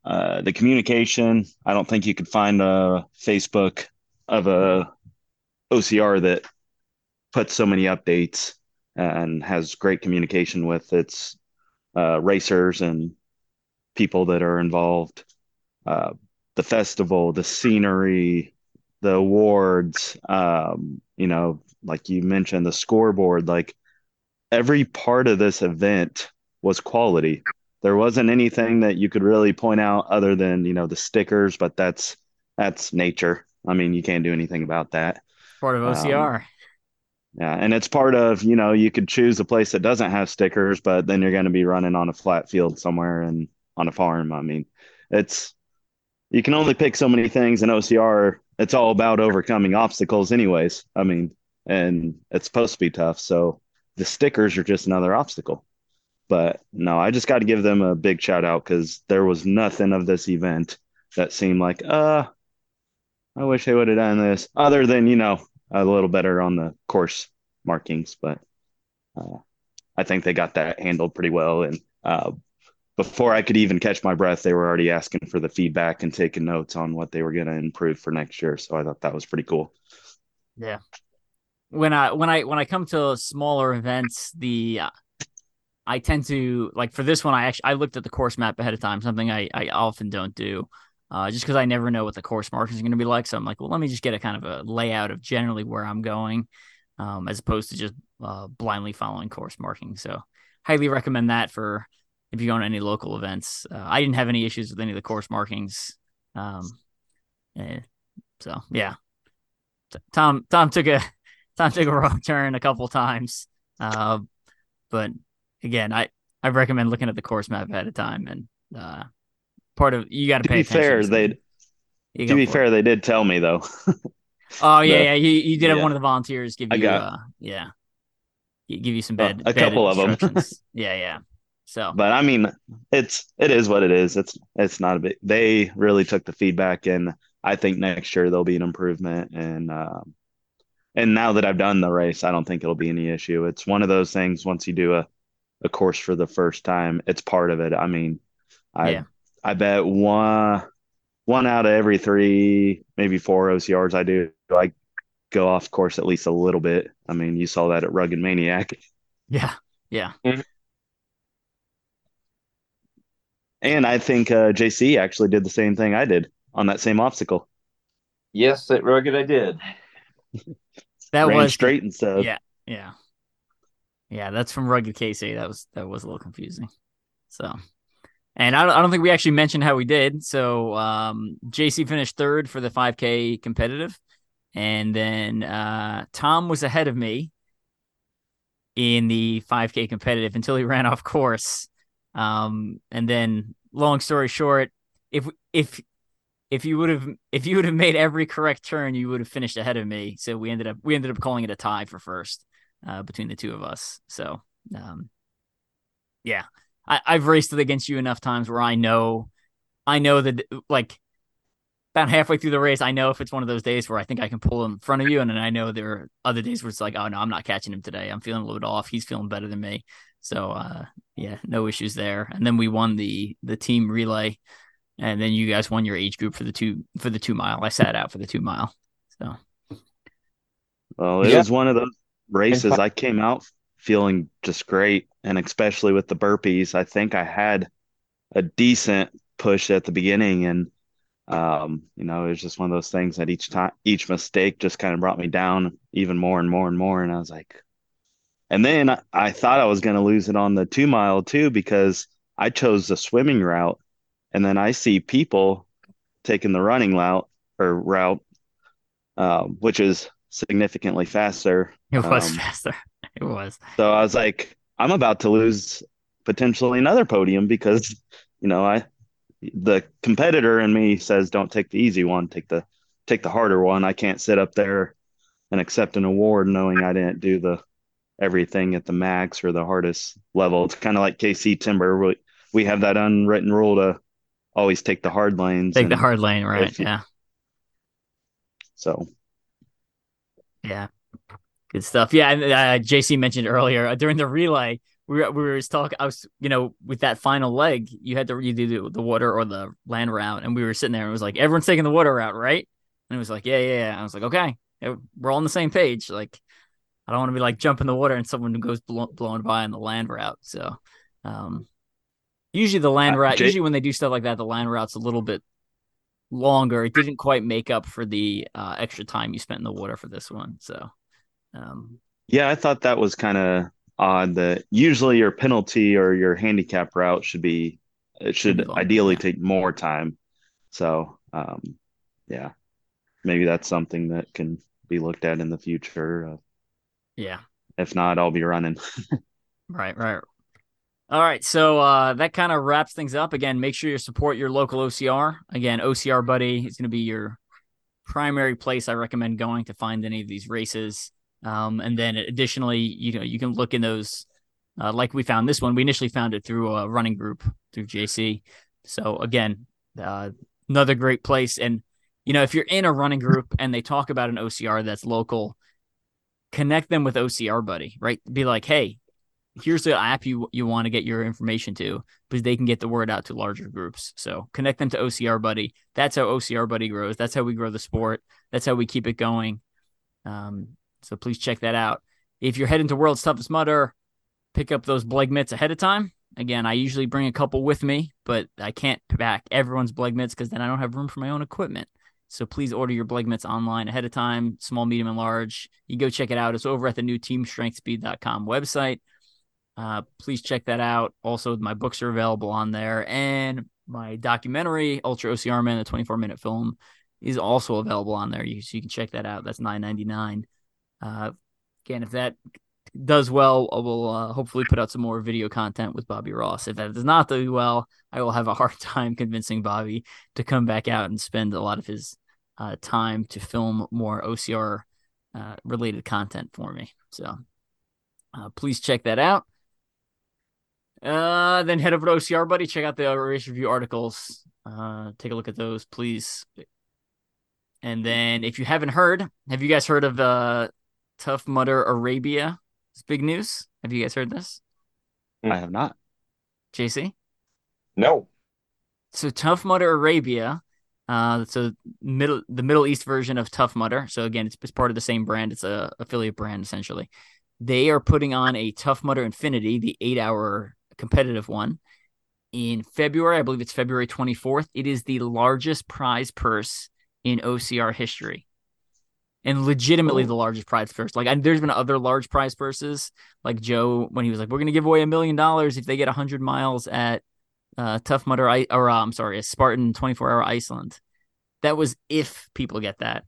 Uh, the communication, I don't think you could find a Facebook of a OCR that puts so many updates and has great communication with its uh, racers and people that are involved. Uh, the festival, the scenery, the awards, um, you know, like you mentioned, the scoreboard, like every part of this event was quality. There wasn't anything that you could really point out other than, you know, the stickers, but that's that's nature. I mean, you can't do anything about that. Part of OCR. Um, yeah, and it's part of you know you could choose a place that doesn't have stickers, but then you're going to be running on a flat field somewhere and on a farm. I mean, it's you can only pick so many things in OCR. It's all about overcoming obstacles, anyways. I mean, and it's supposed to be tough. So the stickers are just another obstacle. But no, I just got to give them a big shout out because there was nothing of this event that seemed like, uh, I wish they would have done this, other than you know a little better on the course markings, but uh, I think they got that handled pretty well. And uh, before I could even catch my breath, they were already asking for the feedback and taking notes on what they were going to improve for next year. So I thought that was pretty cool. Yeah. When I when I when I come to smaller events, the uh, I tend to like for this one. I actually I looked at the course map ahead of time, something I I often don't do, uh, just because I never know what the course markings are going to be like. So I'm like, well, let me just get a kind of a layout of generally where I'm going, um, as opposed to just uh, blindly following course marking. So highly recommend that for if you go on any local events. Uh, I didn't have any issues with any of the course markings. Um, eh, so yeah, Tom Tom took a <laughs> Tom took a wrong turn a couple times, uh, but again, I I recommend looking at the course map ahead of time and uh, part of you got to pay. Be fair, they to be fair, it. they did tell me though. <laughs> oh yeah, the, yeah. You you did yeah. have one of the volunteers give you, got, uh, yeah, give you some bad. A bad couple of them. <laughs> yeah, yeah. So, but I mean, it's it is what it is. It's it's not a big. They really took the feedback, and I think next year there'll be an improvement. And um, and now that I've done the race, I don't think it'll be any issue. It's one of those things. Once you do a a course for the first time, it's part of it. I mean, I yeah. I bet one one out of every three, maybe four OCRs I do, I go off course at least a little bit. I mean, you saw that at Rugged Maniac. Yeah, yeah. Mm-hmm. And I think uh, JC actually did the same thing I did on that same obstacle. Yes, at Rugged I did. <laughs> that Ran was straight and stuff. Yeah, yeah. Yeah, that's from Rugged KC. That was that was a little confusing. So, and I don't, I don't think we actually mentioned how we did. So, um, JC finished third for the 5K competitive, and then uh, Tom was ahead of me in the 5K competitive until he ran off course. Um, and then, long story short, if if if you would have if you would have made every correct turn, you would have finished ahead of me. So we ended up we ended up calling it a tie for first uh, between the two of us. So, um, yeah, I, I've raced it against you enough times where I know, I know that like about halfway through the race, I know if it's one of those days where I think I can pull in front of you, and then I know there are other days where it's like, oh no, I'm not catching him today. I'm feeling a little bit off. He's feeling better than me. So, uh, yeah, no issues there. And then we won the the team relay, and then you guys won your age group for the two for the two mile. I sat out for the two mile. So, well, it yeah. was one of those races, I came out feeling just great. And especially with the burpees, I think I had a decent push at the beginning. And, um, you know, it was just one of those things that each time, each mistake just kind of brought me down even more and more and more. And I was like, and then I, I thought I was going to lose it on the two mile too, because I chose the swimming route. And then I see people taking the running route or route, uh, which is significantly faster. It was um, faster. <laughs> It was. So I was like, I'm about to lose potentially another podium because, <laughs> you know, I the competitor in me says don't take the easy one, take the take the harder one. I can't sit up there and accept an award knowing I didn't do the everything at the max or the hardest level. It's kind of like KC Timber. We we have that unwritten rule to always take the hard lanes. Take the hard lane, right? yeah. So yeah. Good stuff. Yeah. And uh, JC mentioned earlier uh, during the relay, we were, we were talking, I was, you know, with that final leg, you had to you do the water or the land route. And we were sitting there and it was like, everyone's taking the water route, right? And it was like, yeah, yeah, yeah. I was like, okay, we're all on the same page. Like, I don't want to be like jumping the water and someone goes blow, blowing by on the land route. So, um, usually the land uh, route, usually when they do stuff like that, the land route's a little bit longer. It didn't quite make up for the uh, extra time you spent in the water for this one. So, um, yeah, I thought that was kind of odd. That usually your penalty or your handicap route should be it should ideally yeah. take more time. So, um, yeah, maybe that's something that can be looked at in the future. Uh, yeah. If not, I'll be running. <laughs> right, right. All right, so uh, that kind of wraps things up. Again, make sure you support your local OCR. Again, OCR Buddy is going to be your primary place I recommend going to find any of these races. Um, and then additionally, you know, you can look in those, uh, like we found this one. We initially found it through a running group through JC. So again, uh, another great place. And you know, if you're in a running group and they talk about an OCR that's local, connect them with OCR Buddy, right? Be like, hey, here's the app you you want to get your information to because they can get the word out to larger groups. So connect them to OCR Buddy. That's how OCR Buddy grows. That's how we grow the sport. That's how we keep it going. Um, so please check that out. If you're heading to World's Toughest Mudder, pick up those BleggMits ahead of time. Again, I usually bring a couple with me, but I can't pack everyone's BleggMits because then I don't have room for my own equipment. So please order your BleggMits online ahead of time, small, medium, and large. You go check it out. It's over at the new teamstrengthspeed.com website. Uh, please check that out. Also, my books are available on there, and my documentary, Ultra OCR Man, the 24 minute film, is also available on there. You, so you can check that out. That's 9.99. Uh, again, if that does well, I will uh, hopefully put out some more video content with Bobby Ross. If that does not do well, I will have a <laughs> hard time convincing Bobby to come back out and spend a lot of his uh, time to film more OCR uh, related content for me. So uh, please check that out. Uh, then head over to OCR Buddy. Check out the race review articles. Uh, take a look at those, please. And then, if you haven't heard, have you guys heard of uh, Tough Mudder Arabia? It's big news. Have you guys heard this? I have not. JC? No. So Tough Mudder Arabia, uh, so middle the Middle East version of Tough Mudder. So again, it's, it's part of the same brand. It's a affiliate brand essentially. They are putting on a Tough Mudder Infinity, the eight hour competitive one, in February. I believe it's February 24th. It is the largest prize purse in OCR history. And legitimately the largest prize purse. Like, I, there's been other large prize purses, like Joe when he was like, "We're going to give away a million dollars if they get hundred miles at uh, Tough Mudder, I- or uh, I'm sorry, a Spartan 24 hour Iceland." That was if people get that.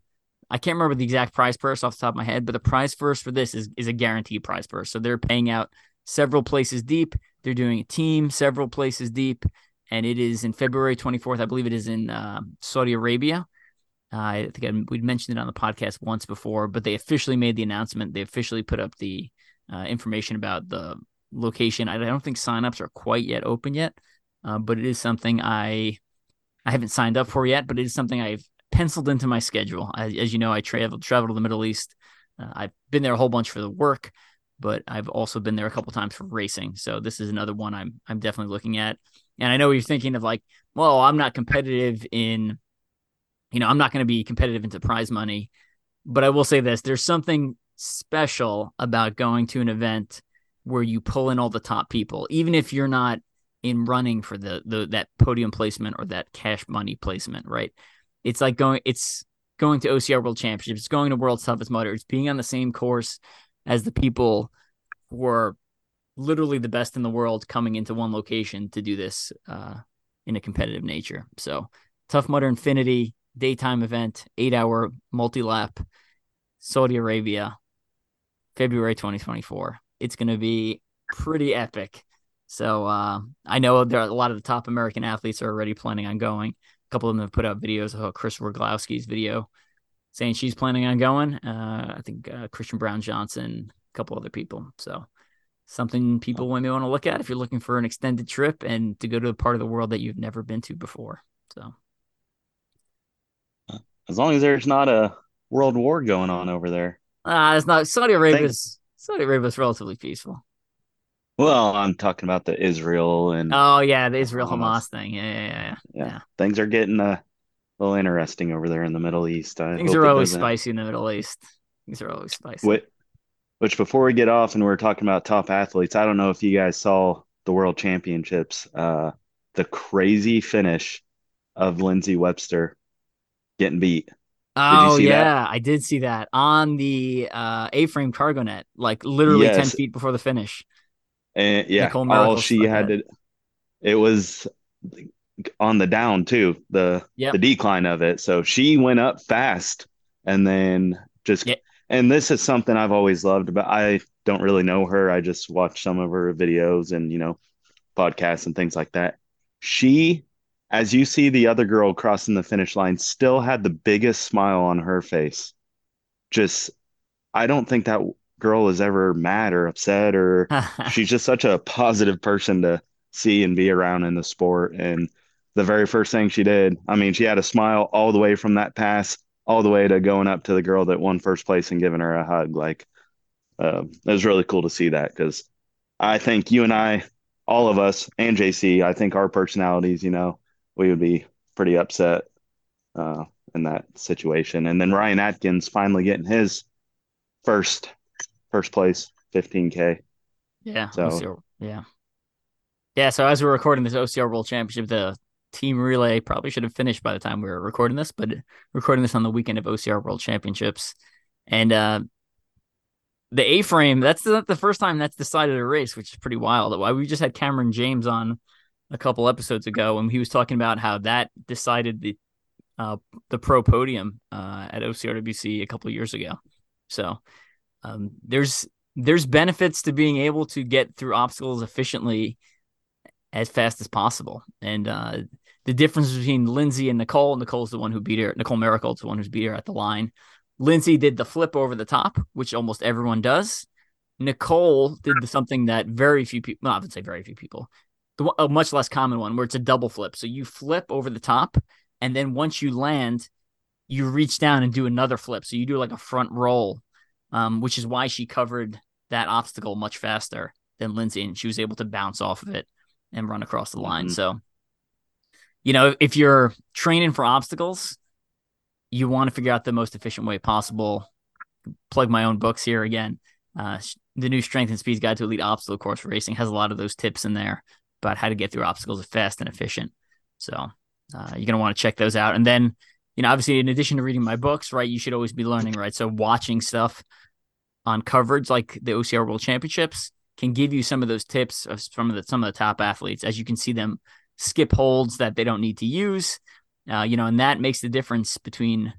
I can't remember the exact prize purse off the top of my head, but the prize purse for this is is a guaranteed prize purse. So they're paying out several places deep. They're doing a team several places deep, and it is in February 24th. I believe it is in uh, Saudi Arabia. Uh, I think I, we'd mentioned it on the podcast once before, but they officially made the announcement. They officially put up the uh, information about the location. I don't think signups are quite yet open yet, uh, but it is something I I haven't signed up for yet. But it is something I've penciled into my schedule. I, as you know, I travel travel to the Middle East. Uh, I've been there a whole bunch for the work, but I've also been there a couple times for racing. So this is another one I'm I'm definitely looking at. And I know you're thinking of like, well, I'm not competitive in you know, I'm not going to be competitive into prize money, but I will say this there's something special about going to an event where you pull in all the top people, even if you're not in running for the, the that podium placement or that cash money placement, right? It's like going it's going to OCR World Championships, it's going to World's Toughest Mudder, it's being on the same course as the people who are literally the best in the world coming into one location to do this uh, in a competitive nature. So Tough Mudder Infinity, daytime event, eight hour multi lap, Saudi Arabia, February 2024. It's going to be pretty epic. So uh, I know there are a lot of the top American athletes are already planning on going. A couple of them have put out videos of Kris Rugloski's video saying she's planning on going. Uh, I think uh, Christian Brown Johnson, a couple other people. So something people may want to look at if you're looking for an extended trip and to go to a part of the world that you've never been to before. So as long as there's not a world war going on over there. Ah, uh, it's not Saudi Arabia's Saudi Arabia's relatively peaceful. Well, I'm talking about the Israel and oh yeah, the Israel Hamas thing. Yeah yeah, yeah, yeah, yeah. Things are getting a little interesting over there in the Middle East. I Things are always spicy in the Middle East. Things are always spicy. What, which before we get off and we're talking about top athletes, I don't know if you guys saw the World Championships. Uh, the crazy finish of Lindsay Webster getting beat. Oh yeah, that? I did see that on the uh, A-frame cargo net, like literally yes. ten feet before the finish. And yeah, all she had to. It was on the down too, the yep. the decline of it. So she went up fast, and then just. Yep. And this is something I've always loved, but I don't really know her. I just watch some of her videos and you know podcasts and things like that. She as you see the other girl crossing the finish line, still had the biggest smile on her face. Just, I don't think that girl is ever mad or upset, or <laughs> she's just such a positive person to see and be around in the sport. And the very first thing she did, I mean, she had a smile all the way from that pass all the way to going up to the girl that won first place and giving her a hug. Like, uh, it was really cool to see that because I think you and I, all of us, and JC, I think our personalities, you know, we would be pretty upset uh, in that situation. And then Ryan Atkins finally getting his first first place 15k. Yeah. So OCR, yeah. Yeah. So as we're recording this OCR World Championship, the team relay probably should have finished by the time we were recording this, but recording this on the weekend of OCR World Championships. And uh, the A frame, that's not the first time that's decided a race, which is pretty wild. Why we just had Cameron James on a couple episodes ago, and he was talking about how that decided the uh, the pro podium uh, at OCRWC a couple years ago. So um, there's there's benefits to being able to get through obstacles efficiently as fast as possible. And uh, the difference between Lindsay and Nicole, Nicole's the one who beat her. Nicole Mericle's the one who's beat her at the line. Lindsay did the flip over the top, which almost everyone does. Nicole did something that very few people, well, I would say very few people, the, a much less common one where it's a double flip. So you flip over the top, and then once you land, you reach down and do another flip. So you do like a front roll, um, which is why she covered that obstacle much faster than Lindsay, and she was able to bounce off of it and run across the line. Mm-hmm. So, you know, if you're training for obstacles, you want to figure out the most efficient way possible. Plug my own books here again. Uh, the new Strength and Speed Guide to Elite Obstacle Course Racing has a lot of those tips in there about how to get through obstacles fast and efficient. So uh, you're gonna want to check those out. And then, you know, obviously, in addition to reading my books, right, you should always be learning, right? So watching stuff on coverage like the OCR World Championships can give you some of those tips of some of the, some of the top athletes as you can see them skip holds that they don't need to use. Uh, you know, and that makes the difference between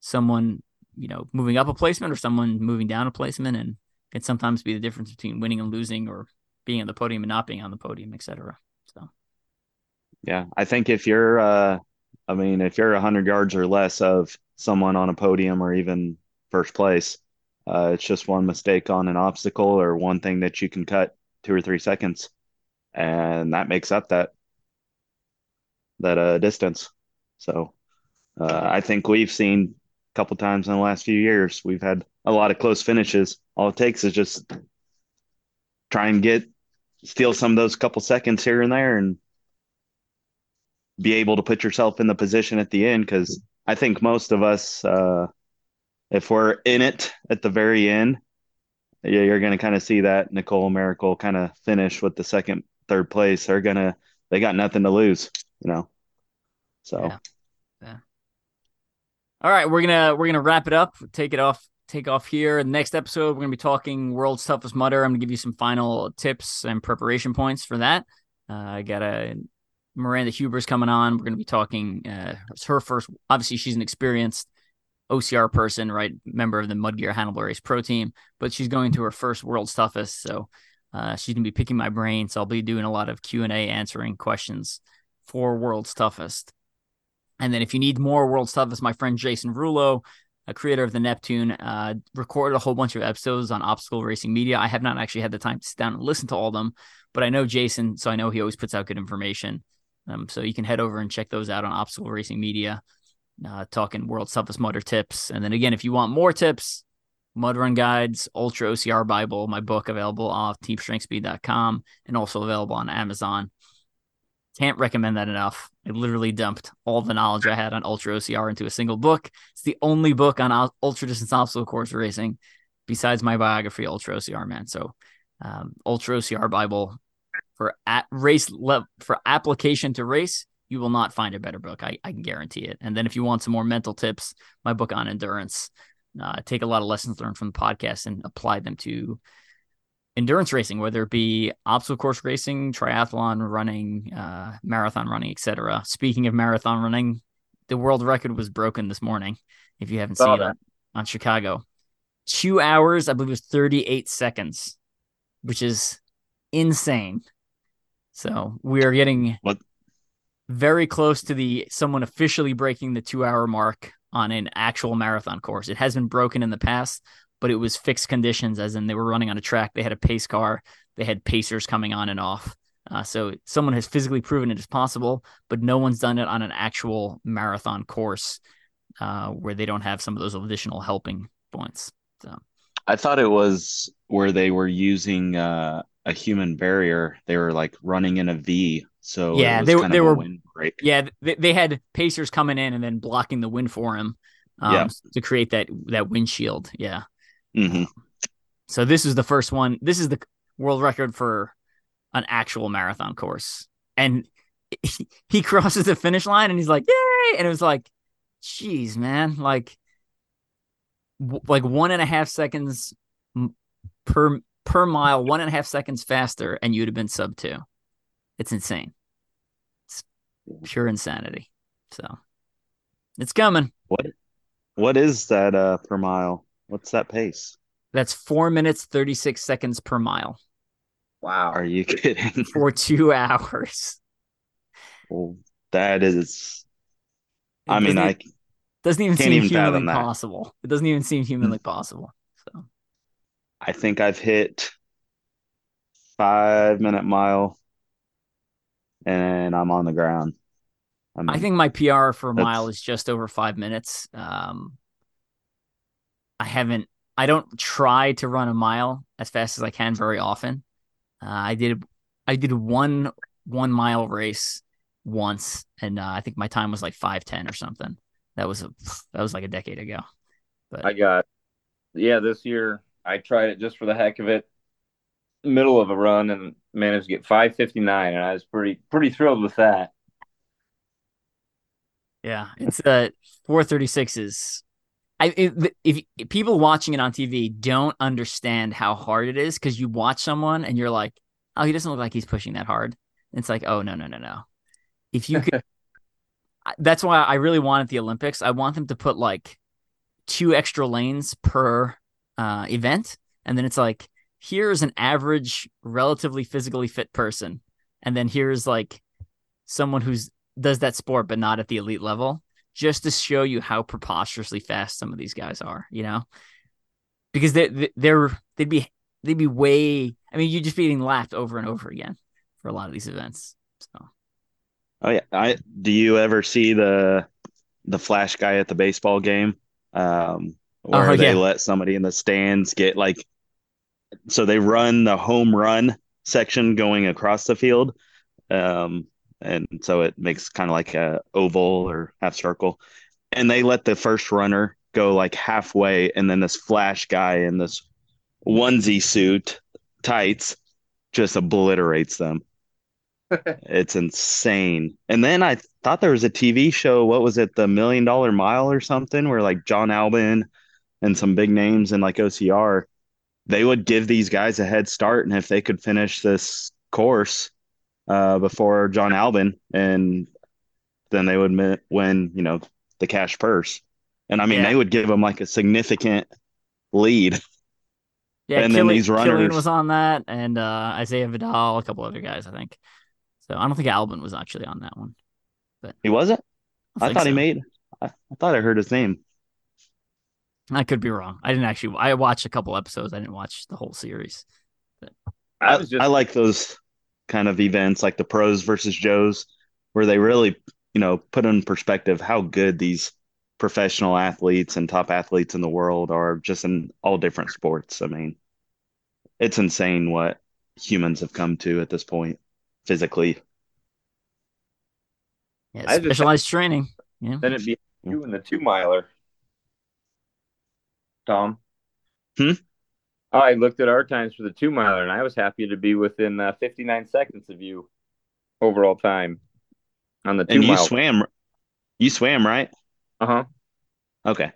someone, you know, moving up a placement or someone moving down a placement and can sometimes be the difference between winning and losing or being on the podium and not being on the podium, etc. So yeah, I think if you're uh I mean, if you're 100 yards or less of someone on a podium or even first place, uh, it's just one mistake on an obstacle or one thing that you can cut two or three seconds, and that makes up that that uh, distance. So uh, I think we've seen a couple times in the last few years we've had a lot of close finishes. All it takes is just try and get steal some of those couple seconds here and there and be able to put yourself in the position at the end because I think most of us uh, if we're in it at the very end, yeah, you're going to kind of see that Nicole Mericle kind of finish with the second, third place. They're going to, they got nothing to lose, you know? So, yeah. yeah. All right. We're to, we're to wrap it up, take it off, take off here. The Next episode, we're going to be talking world's toughest Mudder. I'm going to give you some final tips and preparation points for that. Uh, I got a Miranda Huber's coming on. We're going to be talking, uh, her first, obviously she's an experienced OCR person, right? Member of the Mudgear Hannibal Race Pro team, but she's going to her first World's Toughest, so uh, she's gonna be picking my brain. So I'll be doing a lot of Q and A, answering questions for World's Toughest. And then if you need more World's Toughest, my friend Jason Rulo, a creator of the Neptune, uh, recorded a whole bunch of episodes on obstacle racing media. I have not actually had the time to sit down and listen to all of them, but I know Jason, so I know he always puts out good information. Um, so you can head over and check those out on obstacle racing media uh, talking world's toughest Mudder tips. And then again, if you want more tips, Mud Run Guides, Ultra OCR Bible, my book available off teamstrengthspeed.com and also available on Amazon. Can't recommend that enough. I literally dumped all the knowledge I had on Ultra OCR into a single book. It's the only book on ultra distance obstacle course racing besides my biography, Ultra OCR Man. So, um, Ultra OCR Bible for at race for application to race you will not find a better book. I, I can guarantee it. And then if you want some more mental tips, my book on endurance, uh, take a lot of lessons learned from the podcast and apply them to endurance racing, whether it be obstacle course racing, triathlon running, uh, marathon running, etc. Speaking of marathon running, the world record was broken this morning. If you haven't Saw seen that. it on Chicago, two hours, I believe it was 38 seconds, which is insane. So we are getting what very close to the someone officially breaking the two hour mark on an actual marathon course. It has been broken in the past, but it was fixed conditions, as in they were running on a track. They had a pace car, they had pacers coming on and off. Uh, so someone has physically proven it is possible, but no one's done it on an actual marathon course uh, where they don't have some of those additional helping points. So I thought it was where they were using uh, a human barrier. They were like running in a V. So yeah, they, they were yeah they, they had pacers coming in and then blocking the wind for him um, yeah. to create that that windshield. Yeah. Mm-hmm. So this is the first one. This is the world record for an actual marathon course, and he, crosses the finish line and he's like, "Yay!" And it was like, "Jeez, man!" Like, w- like one and a half seconds per per mile, one and a half seconds faster, and you'd have been sub two. It's insane. It's pure insanity. So it's coming. What what is that uh per mile? What's that pace? That's four minutes, 36 seconds per mile. Wow. Are you <laughs> kidding? For two hours. Well, that is, it I mean, I doesn't even seem even humanly possible. It doesn't even seem humanly possible. So I think I've hit five minute mile and I'm on the ground. I, mean, I think my PR for a mile is just over five minutes. Um, I haven't I don't try to run a mile as fast as I can very often. Uh, I did I did one one mile race once, and uh, I think my time was like five ten or something. That was a that was like a decade ago. But I got yeah this year I tried it just for the heck of it, middle of a run, and managed to get five fifty nine, and I was pretty pretty thrilled with that. Yeah, it's uh 436 is I if, if, people watching it on TV don't understand how hard it is because you watch someone and you're like, oh, he doesn't look like he's pushing that hard. And it's like, oh no no no no. If you could, <laughs> that's why I really wanted the Olympics. I want them to put like two extra lanes per uh, event, and then it's like here's an average, relatively physically fit person, and then here's like someone who's does that sport but not at the elite level just to show you how preposterously fast some of these guys are, you know? Because they they're they'd be they'd be way I mean, you'd just be getting lapped over and over again for a lot of these events. So Oh yeah. I do you ever see the the flash guy at the baseball game? Um where oh, they yeah. let somebody in the stands get like so they run the home run section going across the field. Um and so it makes kind of like a oval or half circle. And they let the first runner go like halfway, and then this flash guy in this onesie suit, tights, just obliterates them. <laughs> it's insane. And then I thought there was a TV show. What was it? The Million Dollar Mile or something, where like Jon Albon and some big names in like OCR, they would give these guys a head start, and if they could finish this course, uh, before Jon Albon, and then they would win, you know, the cash purse. And I mean, yeah. they would give them like a significant lead. Yeah, and Killian, then these runners Killian was on that, and uh, Isaiah Vidal, a couple other guys, I think. So I don't think Albon was actually on that one, but he wasn't. I, I thought so. he made. I, I thought I heard his name. I could be wrong. I didn't actually. I watched a couple episodes. I didn't watch the whole series. But I, I, just... I like those kind of events like the pros versus Joes, where they really, you know, put in perspective how good these professional athletes and top athletes in the world are just in all different sports. I mean, it's insane what humans have come to at this point physically. Yeah, specialized just, training. Yeah. Then it'd be you and the two miler. Tom. Hmm? I looked at our times for the two miler, and I was happy to be within uh, 59 seconds of you overall time on the two and you mile. swam, you swam right? Uh huh. Okay.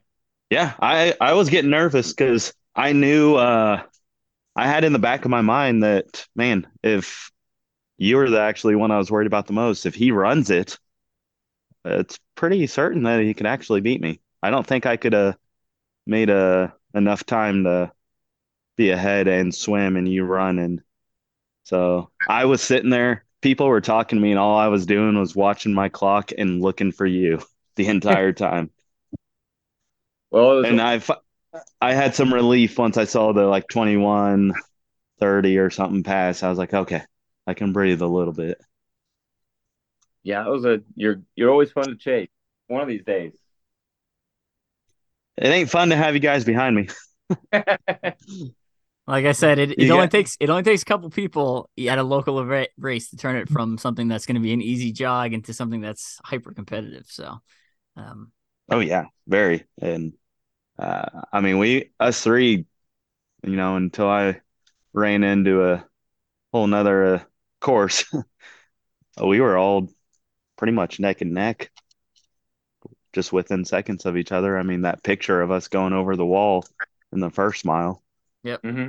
Yeah, I I was getting nervous because I knew uh, I had in the back of my mind that man, if you were the actually one I was worried about the most, if he runs it, it's pretty certain that he could actually beat me. I don't think I could have made a enough time to be ahead and swim and you run and so I was sitting there people were talking to me and all I was doing was watching my clock and looking for you <laughs> the entire <laughs> time. well, and I I had some relief once I saw the like 21 30 or something pass. I was like, okay, I can breathe a little bit. Yeah, it was a you're you're always fun to chase. One of these days. It ain't fun to have you guys behind me. <laughs> Like I said, it, it only got- takes it only takes a couple people at a local ra- race to turn it from something that's going to be an easy jog into something that's hyper competitive. So, um, Oh yeah, very. And uh, I mean, we us three, you know, until I ran into a whole nother uh, course, <laughs> we were all pretty much neck and neck, just within seconds of each other. I mean, that picture of us going over the wall in the first mile hmm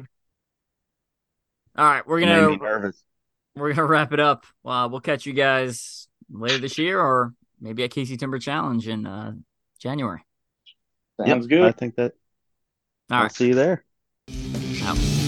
all right, we're gonna nervous. we're gonna wrap it up. Uh, we'll catch you guys later this year, or maybe at KC Timber Challenge in uh, January. Sounds Yep, I think that All I'll right, see you there. out.